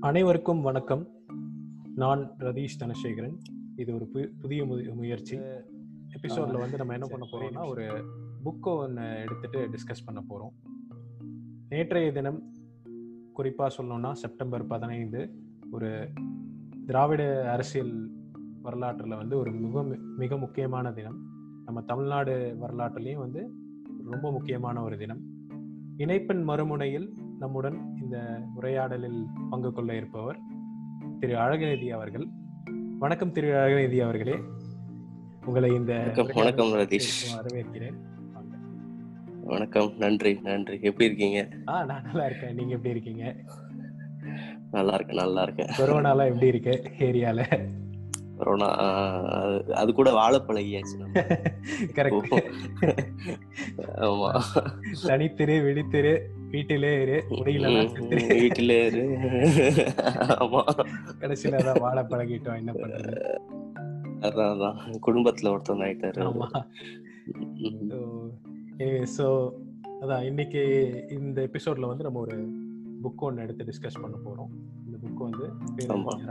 அனைவருக்கும் வணக்கம். நான் ரதீஷ் தனசேகரன். இது ஒரு பு- புதிய மு- முயற்சி. எபிசோட்ல வந்து நம்ம என்ன பண்ண போறோம்னா ஒரு புக்கை ஒன்று எடுத்துட்டு டிஸ்கஸ் பண்ண போறோம். நேற்றைய தினம் குறிப்பாக சொல்லணும்னா செப்டம்பர் பதினைந்து ஒரு திராவிட அரசியல் வரலாற்றில் வந்து ஒரு மிக மிக முக்கியமான தினம். நம்ம தமிழ்நாடு வரலாற்றுலேயும் வந்து ரொம்ப முக்கியமான ஒரு தினம். இணைப்பின் மறுமுனையில் நம்முடன் இந்த உரையாடலில் பங்கு கொள்ள இருப்பவர் திரு அழகுநிதி அவர்கள். வணக்கம் திரு அழகுநிதி அவர்களே. உங்களை இந்த வணக்கம், ரதீஷ். வரவேற்கிறேன். வணக்கம் நன்றி நன்றி. எப்படி இருக்கீங்க? ஆ நான் நல்லா இருக்கேன். நீங்க எப்படி இருக்கீங்க? நல்லா இருக்கேன் நல்லா இருக்கேன். கொரோனாலாம் எப்படி இருக்கு ஏரியால? கொரோனா அது- கூட வாழ பழகியாச்சு. கரெக்ட் ஆமா. தனித்திரு விழித்திரு. வீட்டிலே இரு முடியலன்னா. வீட்டிலே இரு. ஆமா. கடைசியில தான் வாழ பழகிட்டோம். என்ன பண்றது? அதான் அதான். குடும்பத்துல ஒருத்தன் ஆயிட்டாரு. ஆமா. ஸோ அதான் இன்னைக்கு இந்த எபிசோட்ல வந்து நம்ம ஒரு புக் ஒன்று எடுத்து டிஸ்கஸ் பண்ண போறோம். இந்த புக் வந்து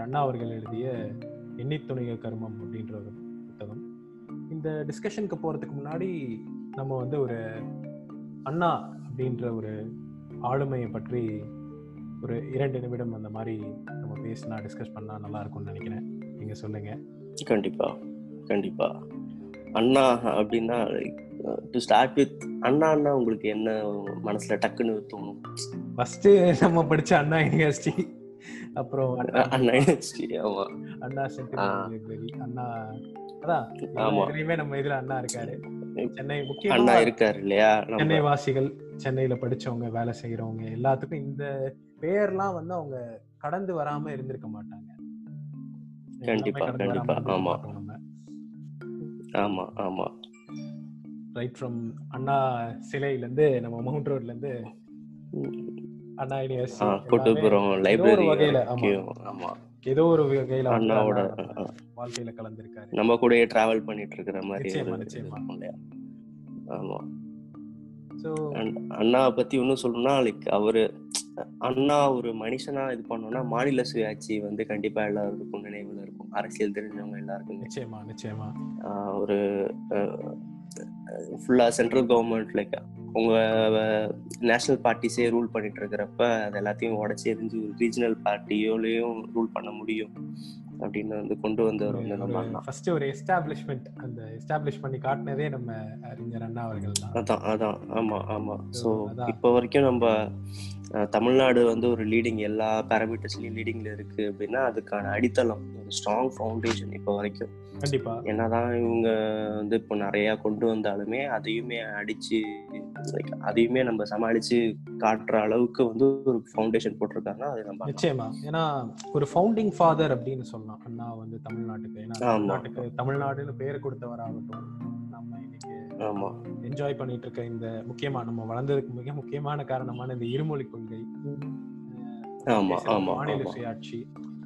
அண்ணா அவர்கள் எழுதிய எண்ணித்துணிக கர்மம் அப்படின்ற ஒரு புத்தகம். இந்த டிஸ்கஷனுக்கு போறதுக்கு முன்னாடி நம்ம வந்து ஒரு அண்ணா அப்படின்ற ஒரு ஆளுமையை பற்றி ஒரு இரண்டு நிமிடம் அந்த மாதிரி நம்ம பேசினா டிஸ்கஸ் பண்ணா நல்லா இருக்கும்னு நினைக்கிறேன். நீங்க சொல்லுங்க. கண்டிப்பா கண்டிப்பா. அண்ணா அப்படின்னா டு ஸ்டார்ட் வித் அண்ணா அண்ணா உங்களுக்கு என்ன மனசுல டக்குன்னு தோணும்? ஃபர்ஸ்ட் நம்ம படிச்ச அண்ணா யூனிவர்சிட்டி அப்புறம் அண்ணா university, ஆமா. அண்ணா சென்டிமெண்ட் அண்ணா அதான் ஆமா. நம்ம இதுல அண்ணா இருக்காரு. சென்னை அண்ணா முக்கியமா இருக்காரு இல்லையா? சென்னை வாசிகள் சென்னையில படிச்சவங்க வேலை செய்யறவங்க எல்லாத்துக்கும் இந்த பேர்லாம் வந்து அவங்க கடந்து வராம இருந்திருக்க மாட்டாங்க. கண்டிப்பா, கண்டிப்பா, ஆமா. ஆமா ஆமா. ரைட் ஃப்ரம் அண்ணா சிலையில இருந்து நம்ம மவுண்ட் ரோட்ல இருந்து அண்ணா யூனிவர்சிட்டி கொட்டுப்புறம் ஏதோ ஒரு லைப்ரரி வகையில, அண்ணாவோட வாழ்க்கையில கலந்திருக்காரு. நம்ம கூடயே டிராவல் பண்ணிட்டு இருக்கிற மாதிரி நிச்சயமா, ஆமா. அண்ணாவை பத்தி இன்னும் சொல்லணும்னா லைக் அவரு அண்ணா ஒரு மனுஷனா இது பண்ணோம்னா மாநில சுயாட்சி வந்து கண்டிப்பா எல்லாருக்கும் நினைவுல இருக்கும். அரசியல் தெரிஞ்சவங்க எல்லாருக்குமே. நிச்சயமா நிச்சயமா. ஒரு ஃபுல்லா சென்ட்ரல் கவர்மெண்ட் லைக் உங்க நேஷனல் பார்ட்டிஸே ரூல் பண்ணிட்டு இருக்கிறப்ப அது எல்லாத்தையும் உடச்சி எரிஞ்சு ஒரு ரீஜனல் பார்ட்டியோலயும் ரூல் பண்ண முடியும். அப்படின்னு வந்து கொண்டு வந்தவர் வந்து நம்ம ஃபர்ஸ்ட் ஒரு எஸ்டாப்ளிஷ்மெண்ட் அந்த எஸ்டாப்ளிஷ் பண்ணி காட்டினதே நம்ம அறிஞர் அண்ணா அவர்கள் தான். அதான் அதான். ஆமா ஆமா. அதான். இப்போ வரைக்கும் நம்ம தமிழ்நாடு வந்து ஒரு லீடிங் எல்லா பேராமீட்டர்ஸ்லயும் லீடிங்ல இருக்கு அப்படின்னா அதுக்கான அடித்தளம் ஒரு ஸ்ட்ராங் ஃபவுண்டேஷன் இப்போ வரைக்கும். கண்டிப்பா. என்னதான் இவங்க வந்து இப்போ நிறைய கொண்டு வந்தாலுமே அதையுமே அடிச்சு அதையுமே நம்ம சமாளிச்சு காட்டுற அளவுக்கு வந்து ஒரு ஃபவுண்டேஷன் போட்டிருக்காங்க அது நம்ம. நிச்சயமா. ஏன்னா ஒரு ஃபவுண்டிங் ஃபாதர் அப்படின்னு சொல்லலாம். அண்ணா வந்து தமிழ்நாட்டுக்கு. ஏன்னா. தமிழ்நாட்டுக்கு தமிழ்நாடுன்னு பேர் கொடுத்தவராகட்டும். என்ஜாய் பண்ணிட்டு இருக்க இந்த முக்கியமா நம்ம வளர்ந்ததுக்கு மிக முக்கியமான காரணமான இந்த இருமொழி கொள்கை. மாநில சுயாட்சி.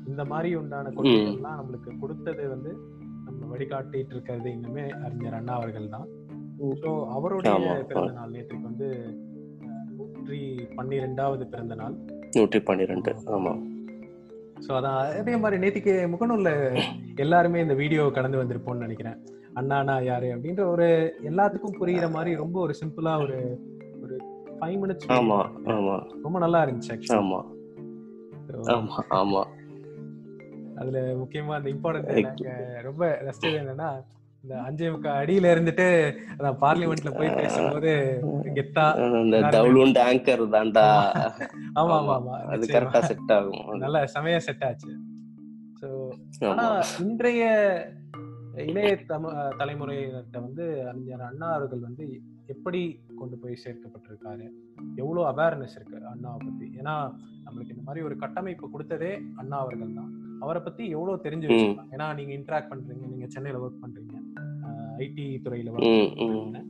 இந்த மாதிரி உண்டான கொள்கைகள்லாம் நம்மளுக்கு கொடுத்தது வந்து நம்ம வழிகாட்டிட்டு இருக்கிறது இன்னுமே அறிஞர் அண்ணா அவர்கள் தான். ஸோ அவருடைய. பிறந்த நாள் நேற்றுக்கு வந்து நூற்றி பன்னிரெண்டாவது பிறந்த நாள் நூற்றி பன்னிரெண்டு ஆமா. ஸோ அதான் அதே மாதிரி நேத்திக்கு முகநூல்ல எல்லாருமே இந்த வீடியோ கடந்து வந்திருப்போம்னு நினைக்கிறேன். அண்ணானா யாரு அப்படின்ற ஒரு எல்லாத்துக்கும் புரியுற மாதிரி ரொம்ப ஒரு சிம்பிளா ஒரு ஒரு ஃபைவ் மினிட்ஸ் ஆமா ஆமா. ரொம்ப நல்லா இருந்துச்சு. ஆமா. ஆமா ஆமா. அதுல முக்கியமா அந்த இம்பார்ட்டன்ட் ரொம்ப ரசிச்சது என்னன்னா இந்த அஞ்சே முக்கா அடியில இருந்துட்டு அதான் பார்லிமெண்ட்ல போய் பேசும்போது கெத்தா அந்த தவுலுண்ட் ஆங்கர் தான்டா. ஆமா ஆமா ஆமா. அது. கரெக்டா செட் ஆகும். நல்ல செமையா செட் ஆச்சு. ஸோ ஆனா இன்றைய இளைய தம தலைமுறையினர்கிட்ட வந்து அறிஞர் அண்ணா அவர்கள் வந்து எப்படி கொண்டு போய் சேர்க்கப்பட்டிருக்காரு? எவ்வளோ அவேர்னஸ் இருக்கு அண்ணாவை பத்தி? ஏன்னா நம்மளுக்கு இந்த மாதிரி ஒரு கட்டமைப்பு கொடுத்ததே அண்ணா அவர்கள் தான். அவரை பத்தி எவ்வளவு தெரிஞ்சு. வச்சிருக்காங்க? ஏன்னா நீங்க இன்டராக்ட் பண்றீங்க நீங்க சென்னையில ஒர்க் பண்றீங்க ஐடி துறையில ஒர்க். பண்றீங்க.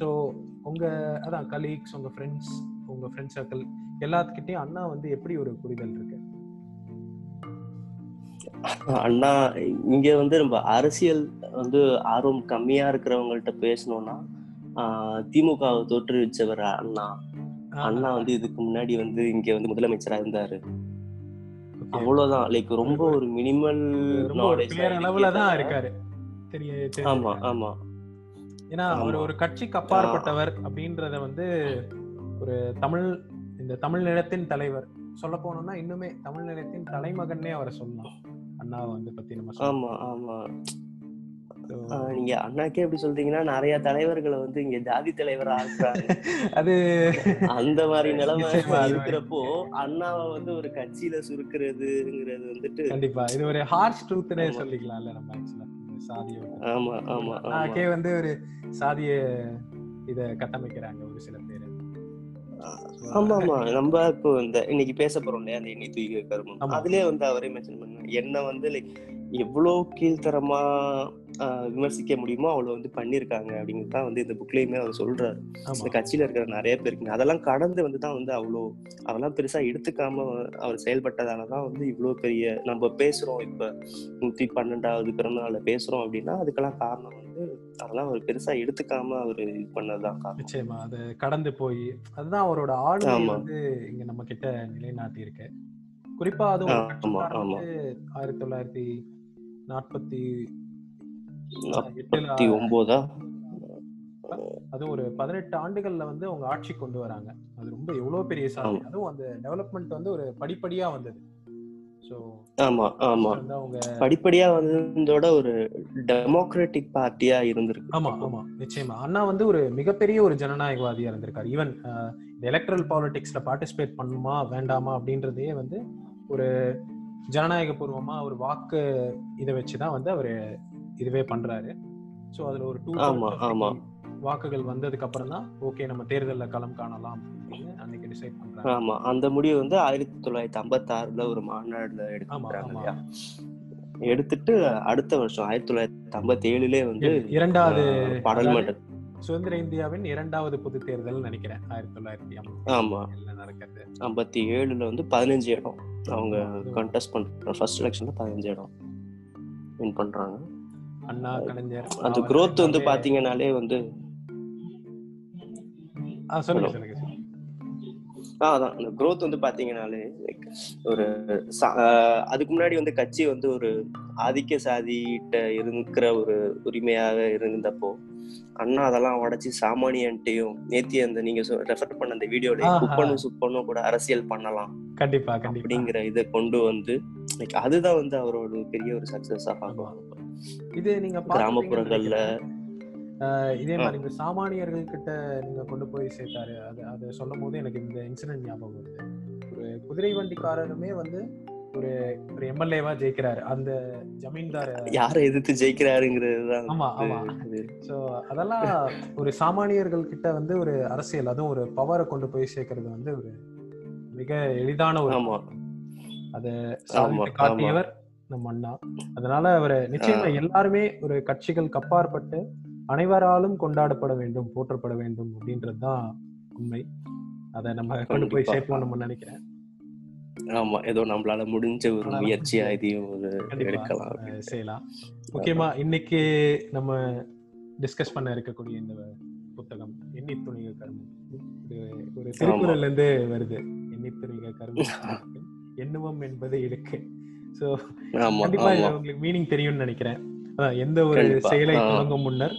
ஸோ உங்க அதான் கலீக்ஸ் உங்க ஃப்ரெண்ட்ஸ் உங்க ஃப்ரெண்ட் சர்க்கிள் எல்லாத்துக்கிட்டையும் அண்ணா வந்து எப்படி ஒரு புரிதல் இருக்கு? அண்ணா இங்க வந்து நம்ம அரசியல் வந்து ஆர்வம் கம்மியா இருக்கிறவங்கள்ட்ட பேசணும்னா திமுகவை தோற்றுவிச்சவர் அண்ணா. அண்ணா வந்து இதுக்கு முன்னாடி வந்து இங்க வந்து முதலமைச்சரா இருந்தாரு. அவ்வளவுதான். லைக் ரொம்ப ஒரு மினிமல் இருக்காரு. ஆமா ஆமா. ஏன்னா அவர். ஒரு கட்சிக்கு அப்பாற்பட்டவர் அப்படின்றத வந்து ஒரு தமிழ் இந்த தமிழ் நிலத்தின் தலைவர். சொல்ல போனோம்னா இன்னுமே தமிழ் நிலத்தின் தலைமகன்னே அவரை சொல்லலாம். அண்ணாவை வந்து பத்தி நம்ம. ஆமா ஆமா. நீங்க அண்ணாக்கே எப்படி சொல்றீங்கன்னா நிறைய தலைவர்களை வந்து இங்க ஜாதி தலைவர் ஆக்குறாங்க. அது அந்த மாதிரி நிலைமை இருக்கிறப்போ அண்ணாவை வந்து ஒரு கட்சியில சுருக்குறதுங்கிறது வந்துட்டு கண்டிப்பா. இது ஒரு ஹார்ஷ் ட்ரூத்னே. சொல்லிக்கலாம்ல நம்ம ஆக்சுவலா சாதிய ஆமா ஆமா அண்ணாக்கே வந்து ஒரு சாதிய இத கட்டமைக்கிறாங்க ஒரு சில ஆமா ஆமா நம்ம இப்போ இந்த இன்னைக்கு பேச போறோம் இல்லையா? அந்த எண்ணெய் தூக்கி கருமம். அதுலயே வந்து அவரே மென்ஷன் பண்ண என்ன வந்து லைக் எவ்வளவு கீழ்த்தரமா விமர்சிக்க முடியுமோ அவ்வளவு வந்து பண்ணிருக்காங்க அப்படிங்கிறது தான் வந்து இந்த புக்லயுமே அவர் சொல்றாரு. இந்த கட்சியில இருக்கிற நிறைய பேருக்கு அதெல்லாம் கடந்து வந்து தான் வந்து அவ்வளோ அதெல்லாம் பெருசா எடுத்துக்காம அவர் செயல்பட்டதாலதான் வந்து இவ்வளோ பெரிய நம்ம பேசுறோம் இப்ப நூத்தி பன்னெண்டாவது பிறந்தநாள்ல பேசுறோம் அப்படின்னா அதுக்கெல்லாம் காரணம் வந்து அதெல்லாம் அவர் பெருசா எடுத்துக்காம அவர் இது பண்ணதுதான் காரணம். நிச்சயமா. அது கடந்து போய் அதுதான் அவரோட ஆளுமை. வந்து இங்க நம்ம கிட்ட நிலைநாட்டி இருக்கு குறிப்பா. வந்து ஆயிரத்தி தொள்ளாயிரத்தி நாற்பத்தி நாற்பத்தி ஒன்பதா அதுவும் ஒரு பதினெட்டு ஆண்டுகள்ல வந்து அவங்க ஆட்சி கொண்டு வராங்க. அது ரொம்ப எவ்வளவு பெரிய சாதனை. அதுவும் அந்த டெவலப்மெண்ட் வந்து ஒரு படிப்படியா வந்தது. ஆமா ஆமா. படிப்படியா வந்ததோட ஒரு டெமோக்ராட்டிக் பார்ட்டியா இருந்திருக்கு. ஆமா ஆமா. நிச்சயமா. அண்ணா வந்து ஒரு மிகப்பெரிய ஒரு ஜனநாயகவாதியா இருந்திருக்காரு. ஈவன் இந்த எலக்ட்ரல் பாலிடிக்ஸ்ல பார்ட்டிசிபேட் பண்ணுமா வேண்டாமா அப்படின்றதையே வந்து ஒரு ஜனநாயக பூர்வமா ஒரு வாக்கு இதை வச்சுதான் வந்து அவரு இதுவே பண்றாரு. சோ அதுல ஒரு டூ. வாக்குகள் வந்ததுக்கு அப்புறம் தான் ஓகே நம்ம தேர்தல்ல களம் காணலாம் அப்படின்னு அன்னைக்கு டிசைட் பண்றாங்க. ஆமா அந்த முடிவு வந்து ஆயிரத்தி தொள்ளாயிரத்தி ஐம்பத்தி ஆறுல ஒரு மாநாடுல. இல்லையா? எடுத்துட்டு அடுத்த வருஷம் ஆயிரத்தி தொள்ளாயிரத்தி ஐம்பத்தி ஏழுலயே வந்து இரண்டாவது ஆஹ், பாராளுமன்ற சுதந்திர இந்தியாவின் இரண்டாவது பொது தேர்தல் நினைக்கிறேன். ஆயிரத்தி தொள்ளாயிரத்தி ஆமா. ஐம்பத்தி நடக்கிறது ஐம்பத்தி ஏழுல வந்து பதினஞ்சு இடம். அவங்க. கண்டெஸ்ட் பண்ற ஃபர்ஸ்ட் எலெக்ஷன்ல பதினஞ்சு இடம் வின் பண்றாங்க. அண்ணா கலைஞர் அந்த growth வந்து பாத்தீங்கன்னாலே வந்து ஆ, சொல்லுங்க. சொல்லுங்க. அதான். அந்த growth வந்து பாத்தீங்கன்னாலே like ஒரு அதுக்கு முன்னாடி வந்து கட்சி வந்து ஒரு ஆதிக்க சாதிகிட்ட இருக்கிற ஒரு உரிமையாக இருந்தப்போ அண்ணா அதெல்லாம் உடைச்சு சாமானியன்ட்டையும் நேத்தி அந்த நீங்க ரெஃபர் பண்ண அந்த வீடியோல. குப்பனும் சுப்பனும் கூட அரசியல் பண்ணலாம் கண்டிப்பா அப்படிங்கிற இதை கொண்டு வந்து அதுதான் வந்து அவரோட பெரிய ஒரு சக்சஸா பார்க்கலாம் இது நீங்க கிராமப்புறங்கள்ல இதே. மாதிரி இந்த சாமானியர்கள் கிட்ட நீங்க கொண்டு போய் சேர்த்தாரு. அது அது சொல்லும் போது எனக்கு இந்த இன்சிடென்ட் ஞாபகம் வருது. ஒரு குதிரை வண்டிக்காரருமே வந்து ஒரு ஒரு எம்எல்ஏவா ஜெயிக்கிறாரு. அந்த ஜமீன்தார். யாரை எதிர்த்து ஜெயிக்கிறாருங்கிறது ஆமா ஆமா. சோ அதெல்லாம் ஒரு சாமானியர்கள் கிட்ட வந்து ஒரு அரசியல் அதுவும் ஒரு பவரை கொண்டு போய் சேர்க்கறது வந்து ஒரு மிக எளிதான ஒரு அதை காட்டியவர் நம்ம அண்ணா. அதனால அவரை நிச்சயமா எல்லாருமே ஒரு கட்சிகள் கப்பாற்பட்டு அனைவராலும் கொண்டாடப்பட வேண்டும் போற்றப்பட வேண்டும் அப்படின்றதுதான் உண்மை. அதை நம்ம கொண்டு போய். சேர்ப்போம் நம்ம நினைக்கிறேன். ஆமா ஏதோ நம்மளால முடிஞ்ச ஒரு முயற்சியா இதையும் ஒரு எடுக்கலாம் செய்யலாம். முக்கியமா இன்னைக்கு நம்ம டிஸ்கஸ் பண்ண இருக்கக்கூடிய இந்த புத்தகம் எண்ணி துணிக கருமம் ஒரு திருக்குறள்ல இருந்து வருது எண்ணி துணிக கருமம் எண்ணுவம் என்பது இடுக்கு சோ கண்டிப்பா உங்களுக்கு மீனிங் தெரியும்னு நினைக்கிறேன். அதான் எந்த ஒரு. செயலை. தொடங்கும் முன்னர்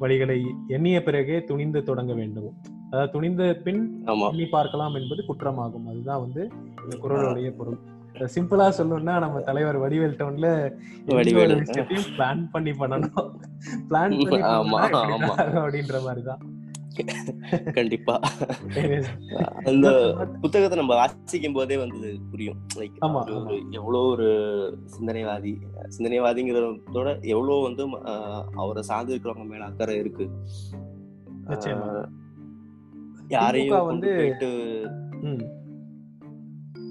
வழிகளை எண்ணிய பிறகே துணிந்து தொடங்க வேண்டும். அதாவது துணிந்த பின் எண்ணி பார்க்கலாம் என்பது குற்றமாகும். அதுதான் வந்து இந்த குரலுடைய பொருள். சிம்பிளா சொல்லணும்னா நம்ம தலைவர் வடிவேல் டவுன்ல பிளான் பண்ணி பண்ணணும். பிளான் பண்ணி அப்படின்ற மாதிரிதான். கண்டிப்பா. அந்த புத்தகத்தை நம்ம வாசிக்கும் போதே வந்து புரியும். லைக் எவ்வளோ ஒரு சிந்தனைவாதி சிந்தனைவாதிங்கிறதோட எவ்வளோ வந்து அவரை சார்ந்து இருக்கிறவங்க மேல அக்கறை இருக்கு. யாரையும் வந்து-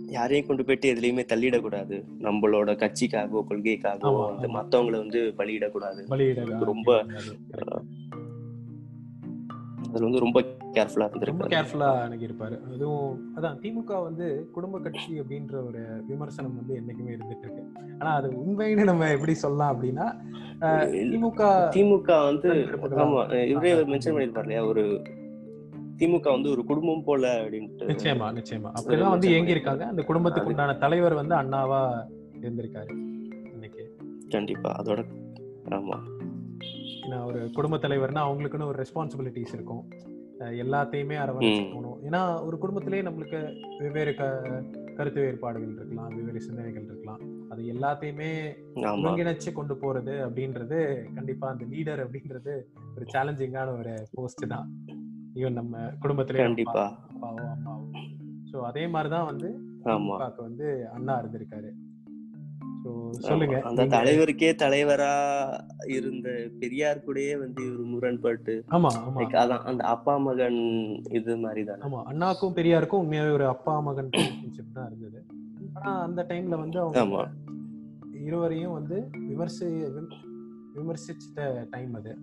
யாரையும் கொண்டு போயிட்டு எதுலயுமே தள்ளிடக்கூடாது. நம்மளோட கட்சிக்காகவோ கொள்கைக்காகவோ வந்து. மத்தவங்களை வந்து பலியிடக்கூடாது. பலியிட ரொம்ப, அதுல வந்து ரொம்ப கேர்ஃபுல்லா ரொம்ப இருந்திருக்காரு கேர்ஃபுல்லா அணுகியிருப்பாரு. அதுவும் அதான் திமுக வந்து குடும்ப கட்சி அப்படின்ற ஒரு விமர்சனம் வந்து என்னைக்குமே இருந்துட்டு இருக்கு. ஆனா அது உண்மைன்னு நம்ம எப்படி சொல்லலாம் அப்படின்னா திமுக திமுக வந்து? ஆமா இவரே. மென்ஷன் பண்ணிருப்பாரு இல்லையா? ஒரு திமுக வந்து ஒரு குடும்பம் போல அப்படின்ட்டு நிச்சயமா நிச்சயமா. அப்படிதான் வந்து இயங்கி இருக்காங்க அந்த குடும்பத்துக்கு உண்டான தலைவர் வந்து அண்ணாவா இருந்திருக்காரு இன்னைக்கு. கண்டிப்பா அதோட ஆமா. ஏன்னா ஒரு குடும்ப தலைவர்னா அவங்களுக்குன்னு ஒரு ரெஸ்பான்சிபிலிட்டிஸ் இருக்கும். எல்லாத்தையுமே அரவணைச்சு. போகணும் ஏன்னா ஒரு குடும்பத்திலேயே நம்மளுக்கு வெவ்வேறு க கருத்து வேறுபாடுகள் இருக்கலாம் வெவ்வேறு சிந்தனைகள் இருக்கலாம். அது எல்லாத்தையுமே ஒருங்கிணைச்சு கொண்டு போறது அப்படின்றது கண்டிப்பா அந்த லீடர் அப்படின்றது ஒரு சேலஞ்சிங்கான ஒரு போஸ்ட் தான். ஈவன் நம்ம குடும்பத்திலே கண்டிப்பா. அப்பாவோ அம்மாவோ. ஸோ அதே மாதிரிதான் வந்து திமுகவுக்கு வந்து அண்ணா இருந்திருக்காரு. சொல்லுங்க. அந்த தலைவருக்கே தலைவரா இருந்த பெரியார் கூடயே வந்து இவர் முரண்பட்டு ஆமா அதான் அந்த அப்பா மகன் இது மாதிரி தானே ஆமா அண்ணாக்கும் பெரியாருக்கும் உண்மையாவே ஒரு அப்பா மகன் ரிலேஷன்ஷிப் தான் இருந்தது. ஆனா அந்த டைம்ல வந்து அவங்க இருவரையும் வந்து விமர்சி விம- விமர்சிச்சிட்ட டைம் அது.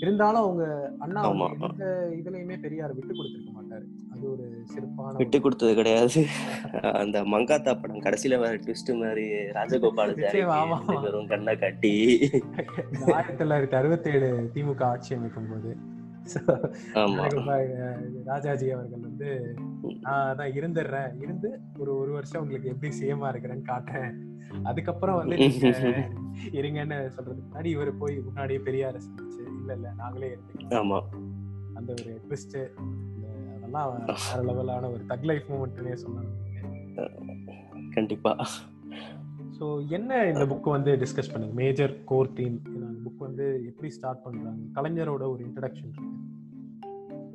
இருந்தாலும் அவங்க அண்ணா. எந்த இதுலயுமே பெரியார் விட்டு கொடுத்திருக்க மாட்டாரு. அது ஒரு சிறப்பான விட்டு கொடுத்தது கிடையாது. அந்த மங்காத்தா படம் கடைசியில வர ட்விஸ்ட் மாதிரி ராஜகோபாலாச்சாரி. வெறும் கண்ணை கட்டி. ஆயிரத்தி தொள்ளாயிரத்தி அறுபத்தி ஏழு திமுக ஆட்சி அமைக்கும் போது ராஜாஜி அவர்கள் வந்து நான் அதான் இருந்துடுறேன். இருந்து ஒரு ஒரு வருஷம் உங்களுக்கு எப்படி சேமா இருக்கிறேன்னு காட்டுறேன். அதுக்கப்புறம் வந்து இருங்கன்னு சொல்றதுக்கு முன்னாடி இவர் போய் முன்னாடியே பெரியார சந்திச்சு இல்ல இல்ல நாங்களே இருந்துக்கிறோம் ஆமா. அந்த ஒரு ட்விஸ்ட் அதெல்லாம் வேற லெவலான ஒரு தக் லைஃப் மூமெண்ட்னே சொல்லலாம். கண்டிப்பா. ஸோ என்ன இந்த புக் வந்து டிஸ்கஸ் பண்ணுங்க மேஜர் கோர் தீம் இந்த புக் வந்து எப்படி ஸ்டார்ட் பண்றாங்க? கலைஞரோட ஒரு இன்ட்ரடக்ஷன் இருக்கு.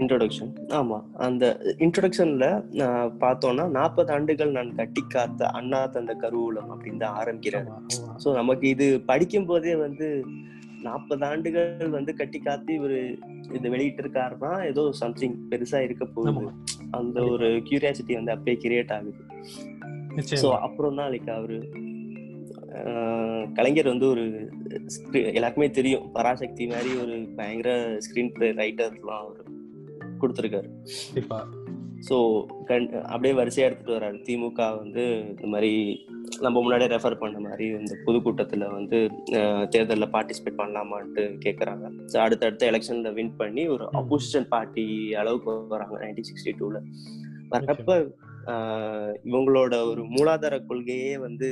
இன்ட்ரோடக்ஷன் ஆமா. அந்த இன்ட்ரோடக்ஷன்ல பார்த்தோம்னா நாற்பது ஆண்டுகள் நான் கட்டி காத்த அண்ணா தந்த கருவூலம் அப்படின்னு தான் ஆரம்பிக்கிறேன். ஸோ நமக்கு இது படிக்கும் போதே வந்து நாற்பது ஆண்டுகள் வந்து கட்டி காத்து இவரு இது வெளியிட்டு இருக்காருன்னா ஏதோ சம்திங் பெருசா இருக்க போகுது. அந்த ஒரு கியூரியாசிட்டி வந்து அப்பயே கிரியேட் ஆகுது. ஸோ அப்புறம் தான் லைக் அவரு கலைஞர் வந்து ஒரு எல்லாருக்குமே தெரியும். பராசக்தி மாதிரி ஒரு பயங்கர ஸ்கிரீன் பிளே ரைட்டர்லாம் அவர் கொடுத்துருக்காரு. ஸோ கண் அப்படியே வரிசையா எடுத்துட்டு வர்றாரு. திமுக வந்து இந்த மாதிரி நம்ம முன்னாடியே ரெஃபர் பண்ண மாதிரி இந்த பொதுக்கூட்டத்துல வந்து தேர்தல்ல பார்ட்டிசிபேட் பண்ணலாமான்ட்டு கேட்கறாங்க ஸோ அடுத்தடுத்த எலெக்ஷன்ல வின் பண்ணி ஒரு. அப்போசிஷன் பார்ட்டி அளவுக்கு வராங்க நைன்டீன் சிக்ஸ்டி டூல வர்றப்ப ஆஹ், இவங்களோட ஒரு மூலாதார கொள்கையே வந்து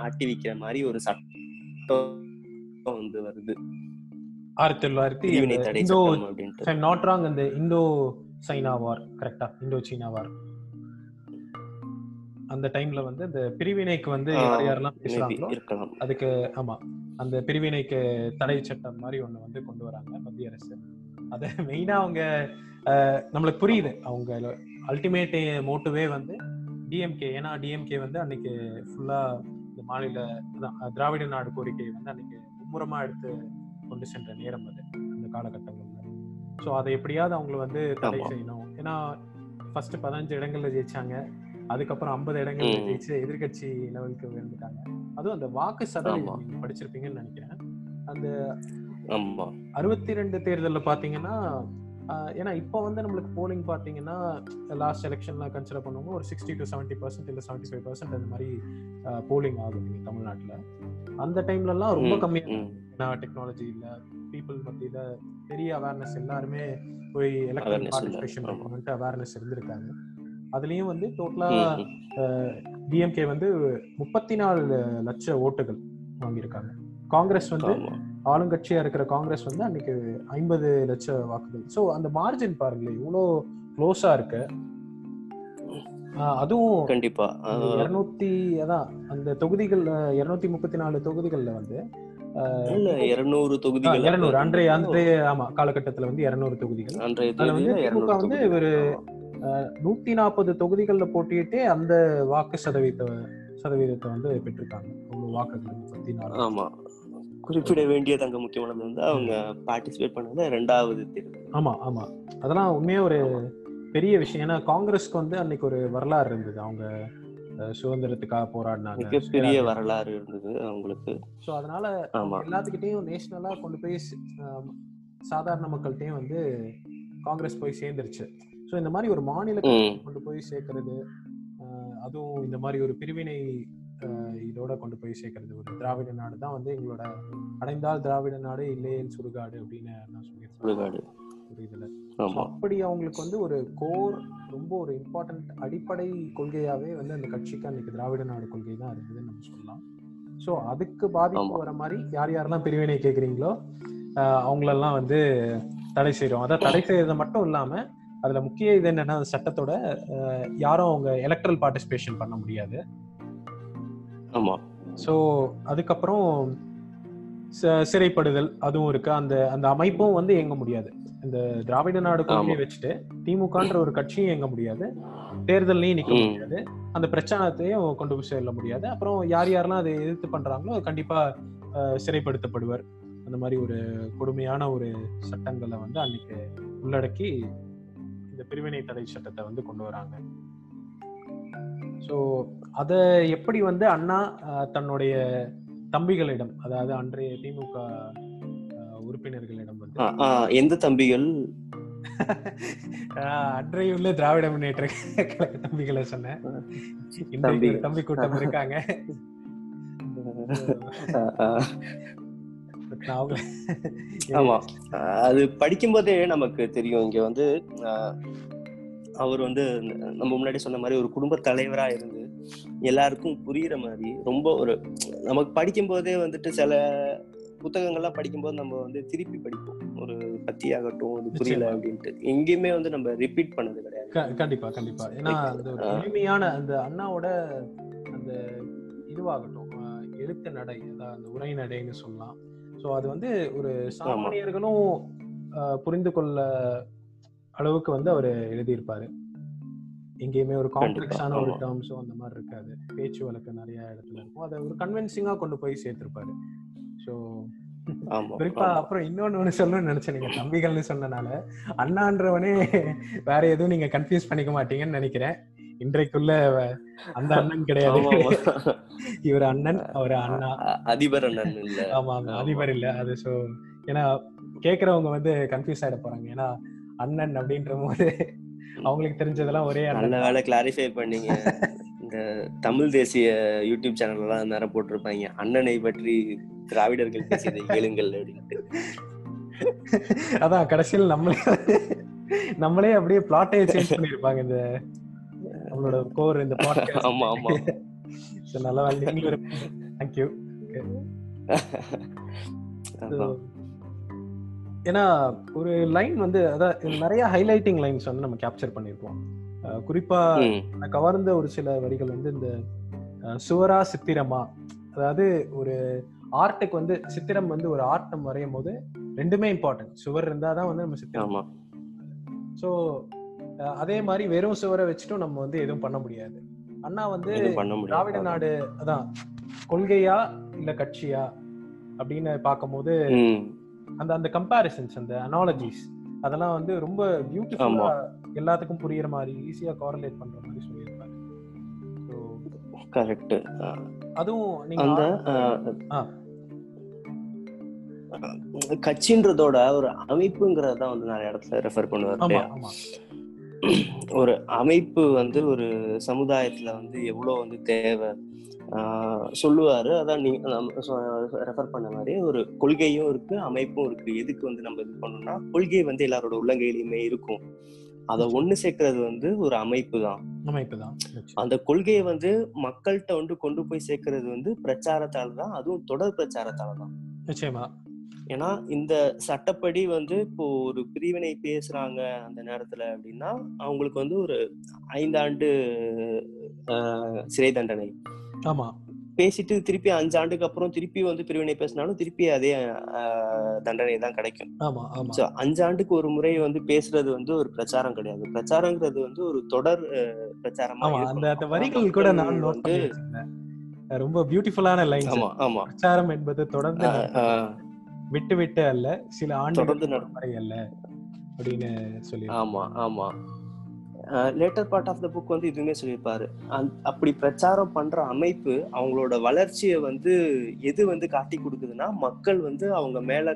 ஆட்டி வைக்கிற மாதிரி ஒரு சட்டம் வந்து வருது. ஆயிரத்தி தொள்ளாயிரத்தி இந்தோ அப்படின்ட்டு. நாட் ராங் அந்த இந்தோ சைனா வார் கரெக்டா இந்தோ சீனா வார் அந்த டைம்ல வந்து இந்த பிரிவினைக்கு வந்து யார் யாரெல்லாம் பேசுறாங்களோ அதுக்கு ஆமா அந்த பிரிவினைக்கு தடை சட்டம் மாதிரி ஒண்ணு வந்து கொண்டு வராங்க மத்திய அரசு. அத மெயினா அவங்க நம்மளுக்கு புரியுது. அவங்க அல்டிமேட் மோட்டிவே வந்து டிஎம்கே ஏன்னா டிஎம்கே வந்து அன்னைக்கு ஃபுல்லா இந்த மாநில திராவிட நாடு கோரிக்கையை வந்து அன்னைக்கு மும்முரமா எடுத்து கொண்டு சென்ற நேரம் அது அந்த காலகட்டங்கள்ல. ஸோ அதை எப்படியாவது அவங்கள வந்து தடை. செய்யணும். ஏன்னா ஃபர்ஸ்ட் பதினஞ்சு இடங்கள்ல ஜெயிச்சாங்க. அதுக்கப்புறம் ஐம்பது இடங்கள்ல. ஜெயிச்சு எதிர்க்கட்சி லெவலுக்கு உயர்ந்துட்டாங்க. அதுவும் அந்த வாக்கு சதவீதம் படிச்சிருப்பீங்கன்னு நினைக்கிறேன். அந்த அறுபத்தி ரெண்டு தேர்தல்ல பாத்தீங்கன்னா ஆஹ், ஏன்னா இப்போ வந்து நம்மளுக்கு போலிங் பாத்தீங்கன்னா லாஸ்ட் எலெக்ஷன்ல கன்சிடர் பண்ணுவோம் ஒரு சிக்ஸ்டி டு செவன்ட்டி பர்சன்ட் இல்லை செவன்ட்டி ஃபைவ் பர்சன்ட் அந்த மாதிரி போலிங் ஆகும் இங்க தமிழ்நாட்டுல. அந்த டைம்ல எல்லாம் ரொம்ப ம், கம்மியா ம். டெக்னாலஜி இல்ல. பீப்புள் மத்தியில பெரிய அவேர்னஸ் எல்லாருமே போய் எலக்ட்ரல் பார்ட்டிசிபேஷன். பண்ணிட்டு அவேர்னஸ் இருந்திருக்காங்க. அதுலயும் வந்து டோட்டலா. டிஎம்கே வந்து முப்பத்தி நாலு லட்ச ஓட்டுகள் வாங்கியிருக்காங்க. காங்கிரஸ் வந்து ஆளுங்கட்சியா இருக்கிற காங்கிரஸ் வந்து அன்னைக்கு ஐம்பது லட்ச வாக்குகள். சோ அந்த மார்ஜின் பாருங்களேன் இவ்வளோ க்ளோஸா இருக்கு. அதுவும் கண்டிப்பா. இருநூத்தி அதான் அந்த தொகுதிகள்ல இருநூத்தி முப்பத்தி நாலு தொகுதிகள்ல வந்து இருநூறு தொகுதிகள் இருநூறு. அன்றைய அன்றைய ஆமா காலகட்டத்துல வந்து இருநூறு தொகுதிகள். அதுல வந்து திமுக 200 வந்து. ஒரு நூத்தி நாற்பது தொகுதிகள்ல போட்டியிட்டே அந்த வாக்கு சதவீத சதவீதத்தை வந்து பெற்றிருக்காங்க. அவ்வளவு வாக்குகள் ஆமா. குறிப்பிட வேண்டிய தங்க முக்கியமானது வந்து அவங்க பார்ட்டிசிபேட் பண்ணது ரெண்டாவது தேர்தல். ஆமா ஆமா. அதெல்லாம் உண்மையா ஒரு பெரிய விஷயம். ஏன்னா காங்கிரஸ்க்கு வந்து அன்னைக்கு ஒரு வரலாறு இருந்தது. அவங்க சுதந்திரத்துக்காக போராடினாங்க. மிகப்பெரிய வரலாறு இருந்தது அவங்களுக்கு. ஸோ அதனால எல்லாத்துக்கிட்டையும் நேஷனலா கொண்டு போய் சாதாரண மக்கள்கிட்டயும் வந்து காங்கிரஸ் போய் சேர்ந்துருச்சு. ஸோ இந்த மாதிரி ஒரு மாநில ம். கொண்டு போய் சேர்க்கறது அதுவும் இந்த மாதிரி ஒரு பிரிவினை இதோட கொண்டு போய் சேர்க்கறது ஒரு திராவிட நாடு தான் வந்து எங்களோட அடைந்தால் திராவிட நாடு இல்லையேல் சுடுகாடு அப்படின்னு நான் சொல்லியிருக்கேன். ஆமா. அப்படி அவங்களுக்கு வந்து ஒரு கோர் ரொம்ப ஒரு இம்பார்ட்டன்ட் அடிப்படை கொள்கையாவே வந்து அந்த கட்சிக்கு அன்னைக்கு திராவிட நாடு கொள்கை தான் இருந்ததுன்னு நம்ம சொல்லலாம். ஸோ அதுக்கு பாதிப்பு. வர மாதிரி யார் யாரெல்லாம் பிரிவினை கேட்குறீங்களோ அவங்களெல்லாம் வந்து தடை செய்றோம். அதான் தடை செய்யறது மட்டும் இல்லாம அதுல முக்கிய இது என்னன்னா அந்த சட்டத்தோட யாரும் அவங்க எலக்ட்ரல் பார்ட்டிசிபேஷன் பண்ண முடியாது. ஆமா. ஸோ அதுக்கப்புறம் சிறைப்படுதல் அதுவும் இருக்கு. அந்த அந்த அமைப்பும் வந்து இயங்க முடியாது. இந்த திராவிட நாடு கொள்கையை. வச்சுட்டு திமுகன்ற ஒரு கட்சியும் இயங்க முடியாது. தேர்தல்லையும் நிக்க. முடியாது. அந்த பிரச்சாரத்தையும் கொண்டு போய் செல்ல முடியாது. அப்புறம் யார் யாரெல்லாம் அதை எதிர்த்து பண்றாங்களோ கண்டிப்பா சிறைப்படுத்தப்படுவர். அந்த மாதிரி ஒரு கொடுமையான ஒரு சட்டங்களை வந்து அன்னைக்கு உள்ளடக்கி இந்த பிரிவினை தடை சட்டத்தை வந்து கொண்டு வராங்க. ஸோ அதை எப்படி வந்து அண்ணா தன்னுடைய தம்பிகளிடம் அதாவது அன்றைய திமுக உறுப்பினர்களிடம் வந்து எந்த தம்பிகள்? அஹ், அன்றைய உள்ள திராவிட முன்னேற்ற கழக தம்பிகளை சொன்னேன். தம்பிகள். தம்பி. கூட்டம் இருக்காங்க. ஆமா. அது படிக்கும்போதே நமக்கு தெரியும். இங்க வந்து அவர் வந்து நம்ம முன்னாடி சொன்ன மாதிரி ஒரு குடும்ப தலைவரா இருந்து எல்லாருக்கும் புரியுற மாதிரி ரொம்ப ஒரு நமக்கு படிக்கும்போதே வந்துட்டு சில புத்தகங்கள்லாம் படிக்கும்போது நம்ம வந்து திருப்பி படிப்போம். ஒரு பத்தியாகட்டும் இது புரியல நிச்சயமா. அப்படின்ட்டு. எங்கேயுமே வந்து நம்ம ரிப்பீட் பண்ணது கிடையாது. கண்டிப்பா கண்டிப்பா. ஏன்னா அந்த. எளிமையான அந்த அண்ணாவோட அந்த இதுவாகட்டும் எழுத்து நடை அந்த உரை நடைன்னு சொல்லலாம். ஸோ அது வந்து ஒரு சாமானியர்களும் புரிந்து கொள்ள அளவுக்கு வந்து அவர் எழுதியிருப்பாரு. எங்கேயுமே ஒரு காம்ப்ளெக்ஸான ஒரு. டேர்ம்ஸும் அந்த மாதிரி இருக்காது. பேச்சு வழக்கு நிறைய இடத்துல இருக்கும். அதை ஒரு கன்வின்சிங்கா கொண்டு போய் சேர்த்திருப்பாரு. ஸோ குறிப்பா. அப்புறம் இன்னொன்னு ஒண்ணு சொல்லணும்னு நினைச்சேன் நீங்க தம்பிகள்னு சொன்னனால. அண்ணான்றவனே வேற எதுவும் நீங்க கன்ஃபியூஸ் பண்ணிக்க மாட்டீங்கன்னு நினைக்கிறேன். இன்றைக்குள்ள அந்த அண்ணன் கிடையாது. இவர் அண்ணன் அவர் அண்ணா. அதிபர் அண்ணன் இல்ல. ஆமா ஆமா. அதிபர் இல்ல. அது சோ ஏன்னா கேக்குறவங்க வந்து கன்ஃபியூஸ் ஆயிட போறாங்க. ஏன்னா அண்ணன் அப்படின்ற போது அவங்களுக்கு தெரிஞ்சதெல்லாம் ஒரே நல்ல அண்ணன் வேலை கிளாரிஃபை பண்ணீங்க. இந்த தமிழ் தேசிய யூடியூப் சேனல் எல்லாம் நேரம் போட்டிருப்பாங்க. அண்ணனை பற்றி திராவிடர்கள் பேசியதை கேளுங்கள் அப்படின்ட்டு. அதான் கடைசியில் நம்மளே நம்மளே அப்படியே பிளாட்டே சேஞ்ச் பண்ணிருப்பாங்க இந்த நம்மளோட கோர் இந்த பாட்காஸ்ட் ஆமா ஆமா. சோ நல்ல நீங்க தேங்க்யூ ஆமா. ஏன்னா ஒரு லைன் வந்து அதான் நிறைய ஹைலைட்டிங் லைன்ஸ் வந்து நம்ம கேப்சர் பண்ணிருப்போம் குறிப்பா கவர்ந்த ஒரு சில வரிகள் வந்து இந்த சுவரா சித்திரமா. அதாவது ஒரு ஆர்ட்டுக்கு வந்து சித்திரம் வந்து ஒரு ஆர்ட் நம்ம வரையும் போது ரெண்டுமே இம்பார்ட்டன்ட் சுவர் இருந்தாதான் வந்து நம்ம சித்திரம். ஸோ அதே மாதிரி வெறும் சுவரை வச்சுட்டும் நம்ம வந்து எதுவும் பண்ண முடியாது. அண்ணா வந்து திராவிட நாடு அதான் கொள்கையா இல்ல கட்சியா அப்படின்னு பார்க்கும்போது அந்த அந்த கம்பேரிசன்ஸ் அந்த அனாலஜிஸ் அதெல்லாம் வந்து ரொம்ப பியூட்டிஃபுல்லா எல்லாத்துக்கும் புரியுற மாதிரி ஈஸியா கோரலேட் பண்ற மாதிரி சொல்லியிருப்பாரு ஸோ கரெக்ட் அதுவும் நீங்க கட்சின்றதோட ஒரு அமைப்புங்கிறத தான் வந்து நிறைய இடத்துல ரெஃபர் பண்ணுவார் ஒரு அமைப்பு வந்து ஒரு சமுதாயத்துல வந்து எவ்வளவு வந்து தேவை. சொல்லுவாரு. அதான் நீங்க ரெஃபர் பண்ண மாதிரி ஒரு கொள்கையும் இருக்கு அமைப்பும் இருக்கு. எதுக்கு வந்து நம்ம இது பண்ணணும்னா கொள்கை வந்து எல்லாரோட உள்ளங்கையிலுமே இருக்கும். அதை ஒண்ணு சேர்க்கறது வந்து ஒரு அமைப்பு தான். அமைப்பு தான். அந்த கொள்கையை வந்து மக்கள்கிட்ட வந்து கொண்டு போய் சேர்க்கறது வந்து பிரச்சாரத்தால தான் அதுவும் தொடர் பிரச்சாரத்தால தான். நிச்சயமா. ஏன்னா இந்த சட்டப்படி வந்து இப்போ ஒரு பிரிவினை பேசுறாங்க அந்த நேரத்துல அப்படின்னா அவங்களுக்கு வந்து ஒரு ஐந்தாண்டு சிறை தண்டனை. ஆமா. பேசிட்டு திருப்பி அஞ்சு ஆண்டுக்கு அப்புறம் திருப்பி வந்து பிரிவினை பேசினாலும் திருப்பி அதே தண்டனை தான் கிடைக்கும். ஸோ அஞ்சு ஆண்டுக்கு ஒரு முறை வந்து பேசுறது வந்து ஒரு பிரச்சாரம் கிடையாது. பிரச்சாரங்கிறது வந்து ஒரு தொடர் பிரச்சாரமா அந்த வரிகள் கூட நான் வந்து ரொம்ப பியூட்டிஃபுல்லான லைன்ஸ் ஆமா ஆமா. பிரச்சாரம் என்பது தொடர்ந்து விட்டு விட்டு அல்ல சில ஆண்டுகள் தொடர்ந்து நட- முறை அல்ல அப்படின்னு சொல்லி ஆமா ஆமா. Later part of the book வந்து இதுவுமே சொல்லியிருப்பாரு. அப்படி பிரச்சாரம் பண்ற அமைப்பு அவங்களோட வளர்ச்சியை வந்து எது வந்து காட்டி கொடுக்குதுன்னா மக்கள் வந்து அவங்க மேல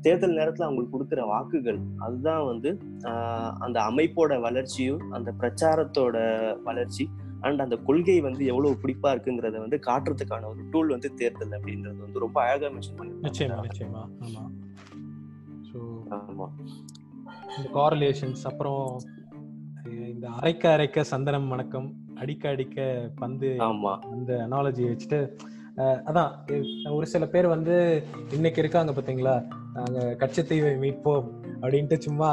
தேர்தல் நேரத்துல அவங்களுக்கு கொடுக்குற வாக்குகள். அதுதான் வந்து அந்த அமைப்போட வளர்ச்சியும் அந்த பிரச்சாரத்தோட வளர்ச்சி. அண்ட் அந்த கொள்கை வந்து எவ்வளவு பிடிப்பா இருக்குங்கிறத வந்து காட்டுறதுக்கான ஒரு டூல் வந்து தேர்தல் அப்படின்றது வந்து ரொம்ப அழகா மென்ஷன் நிச்சயமா பண்ணிருப்பாங்க நிச்சயமா. ஆமா. ஸோ ஆமா. இந்த காரலேஷன்ஸ் அப்புறம் இந்த அரைக்க அரைக்க சந்தனம் வணக்கம் அடிக்க அடிக்க பந்து ஆமா. அந்த அனாலஜி வச்சுட்டு அதான் ஒரு சில பேர் வந்து இன்னைக்கு இருக்காங்க பாத்தீங்களா? நாங்க கச்சத்தீவை மீட்போம் அப்படின்ட்டு சும்மா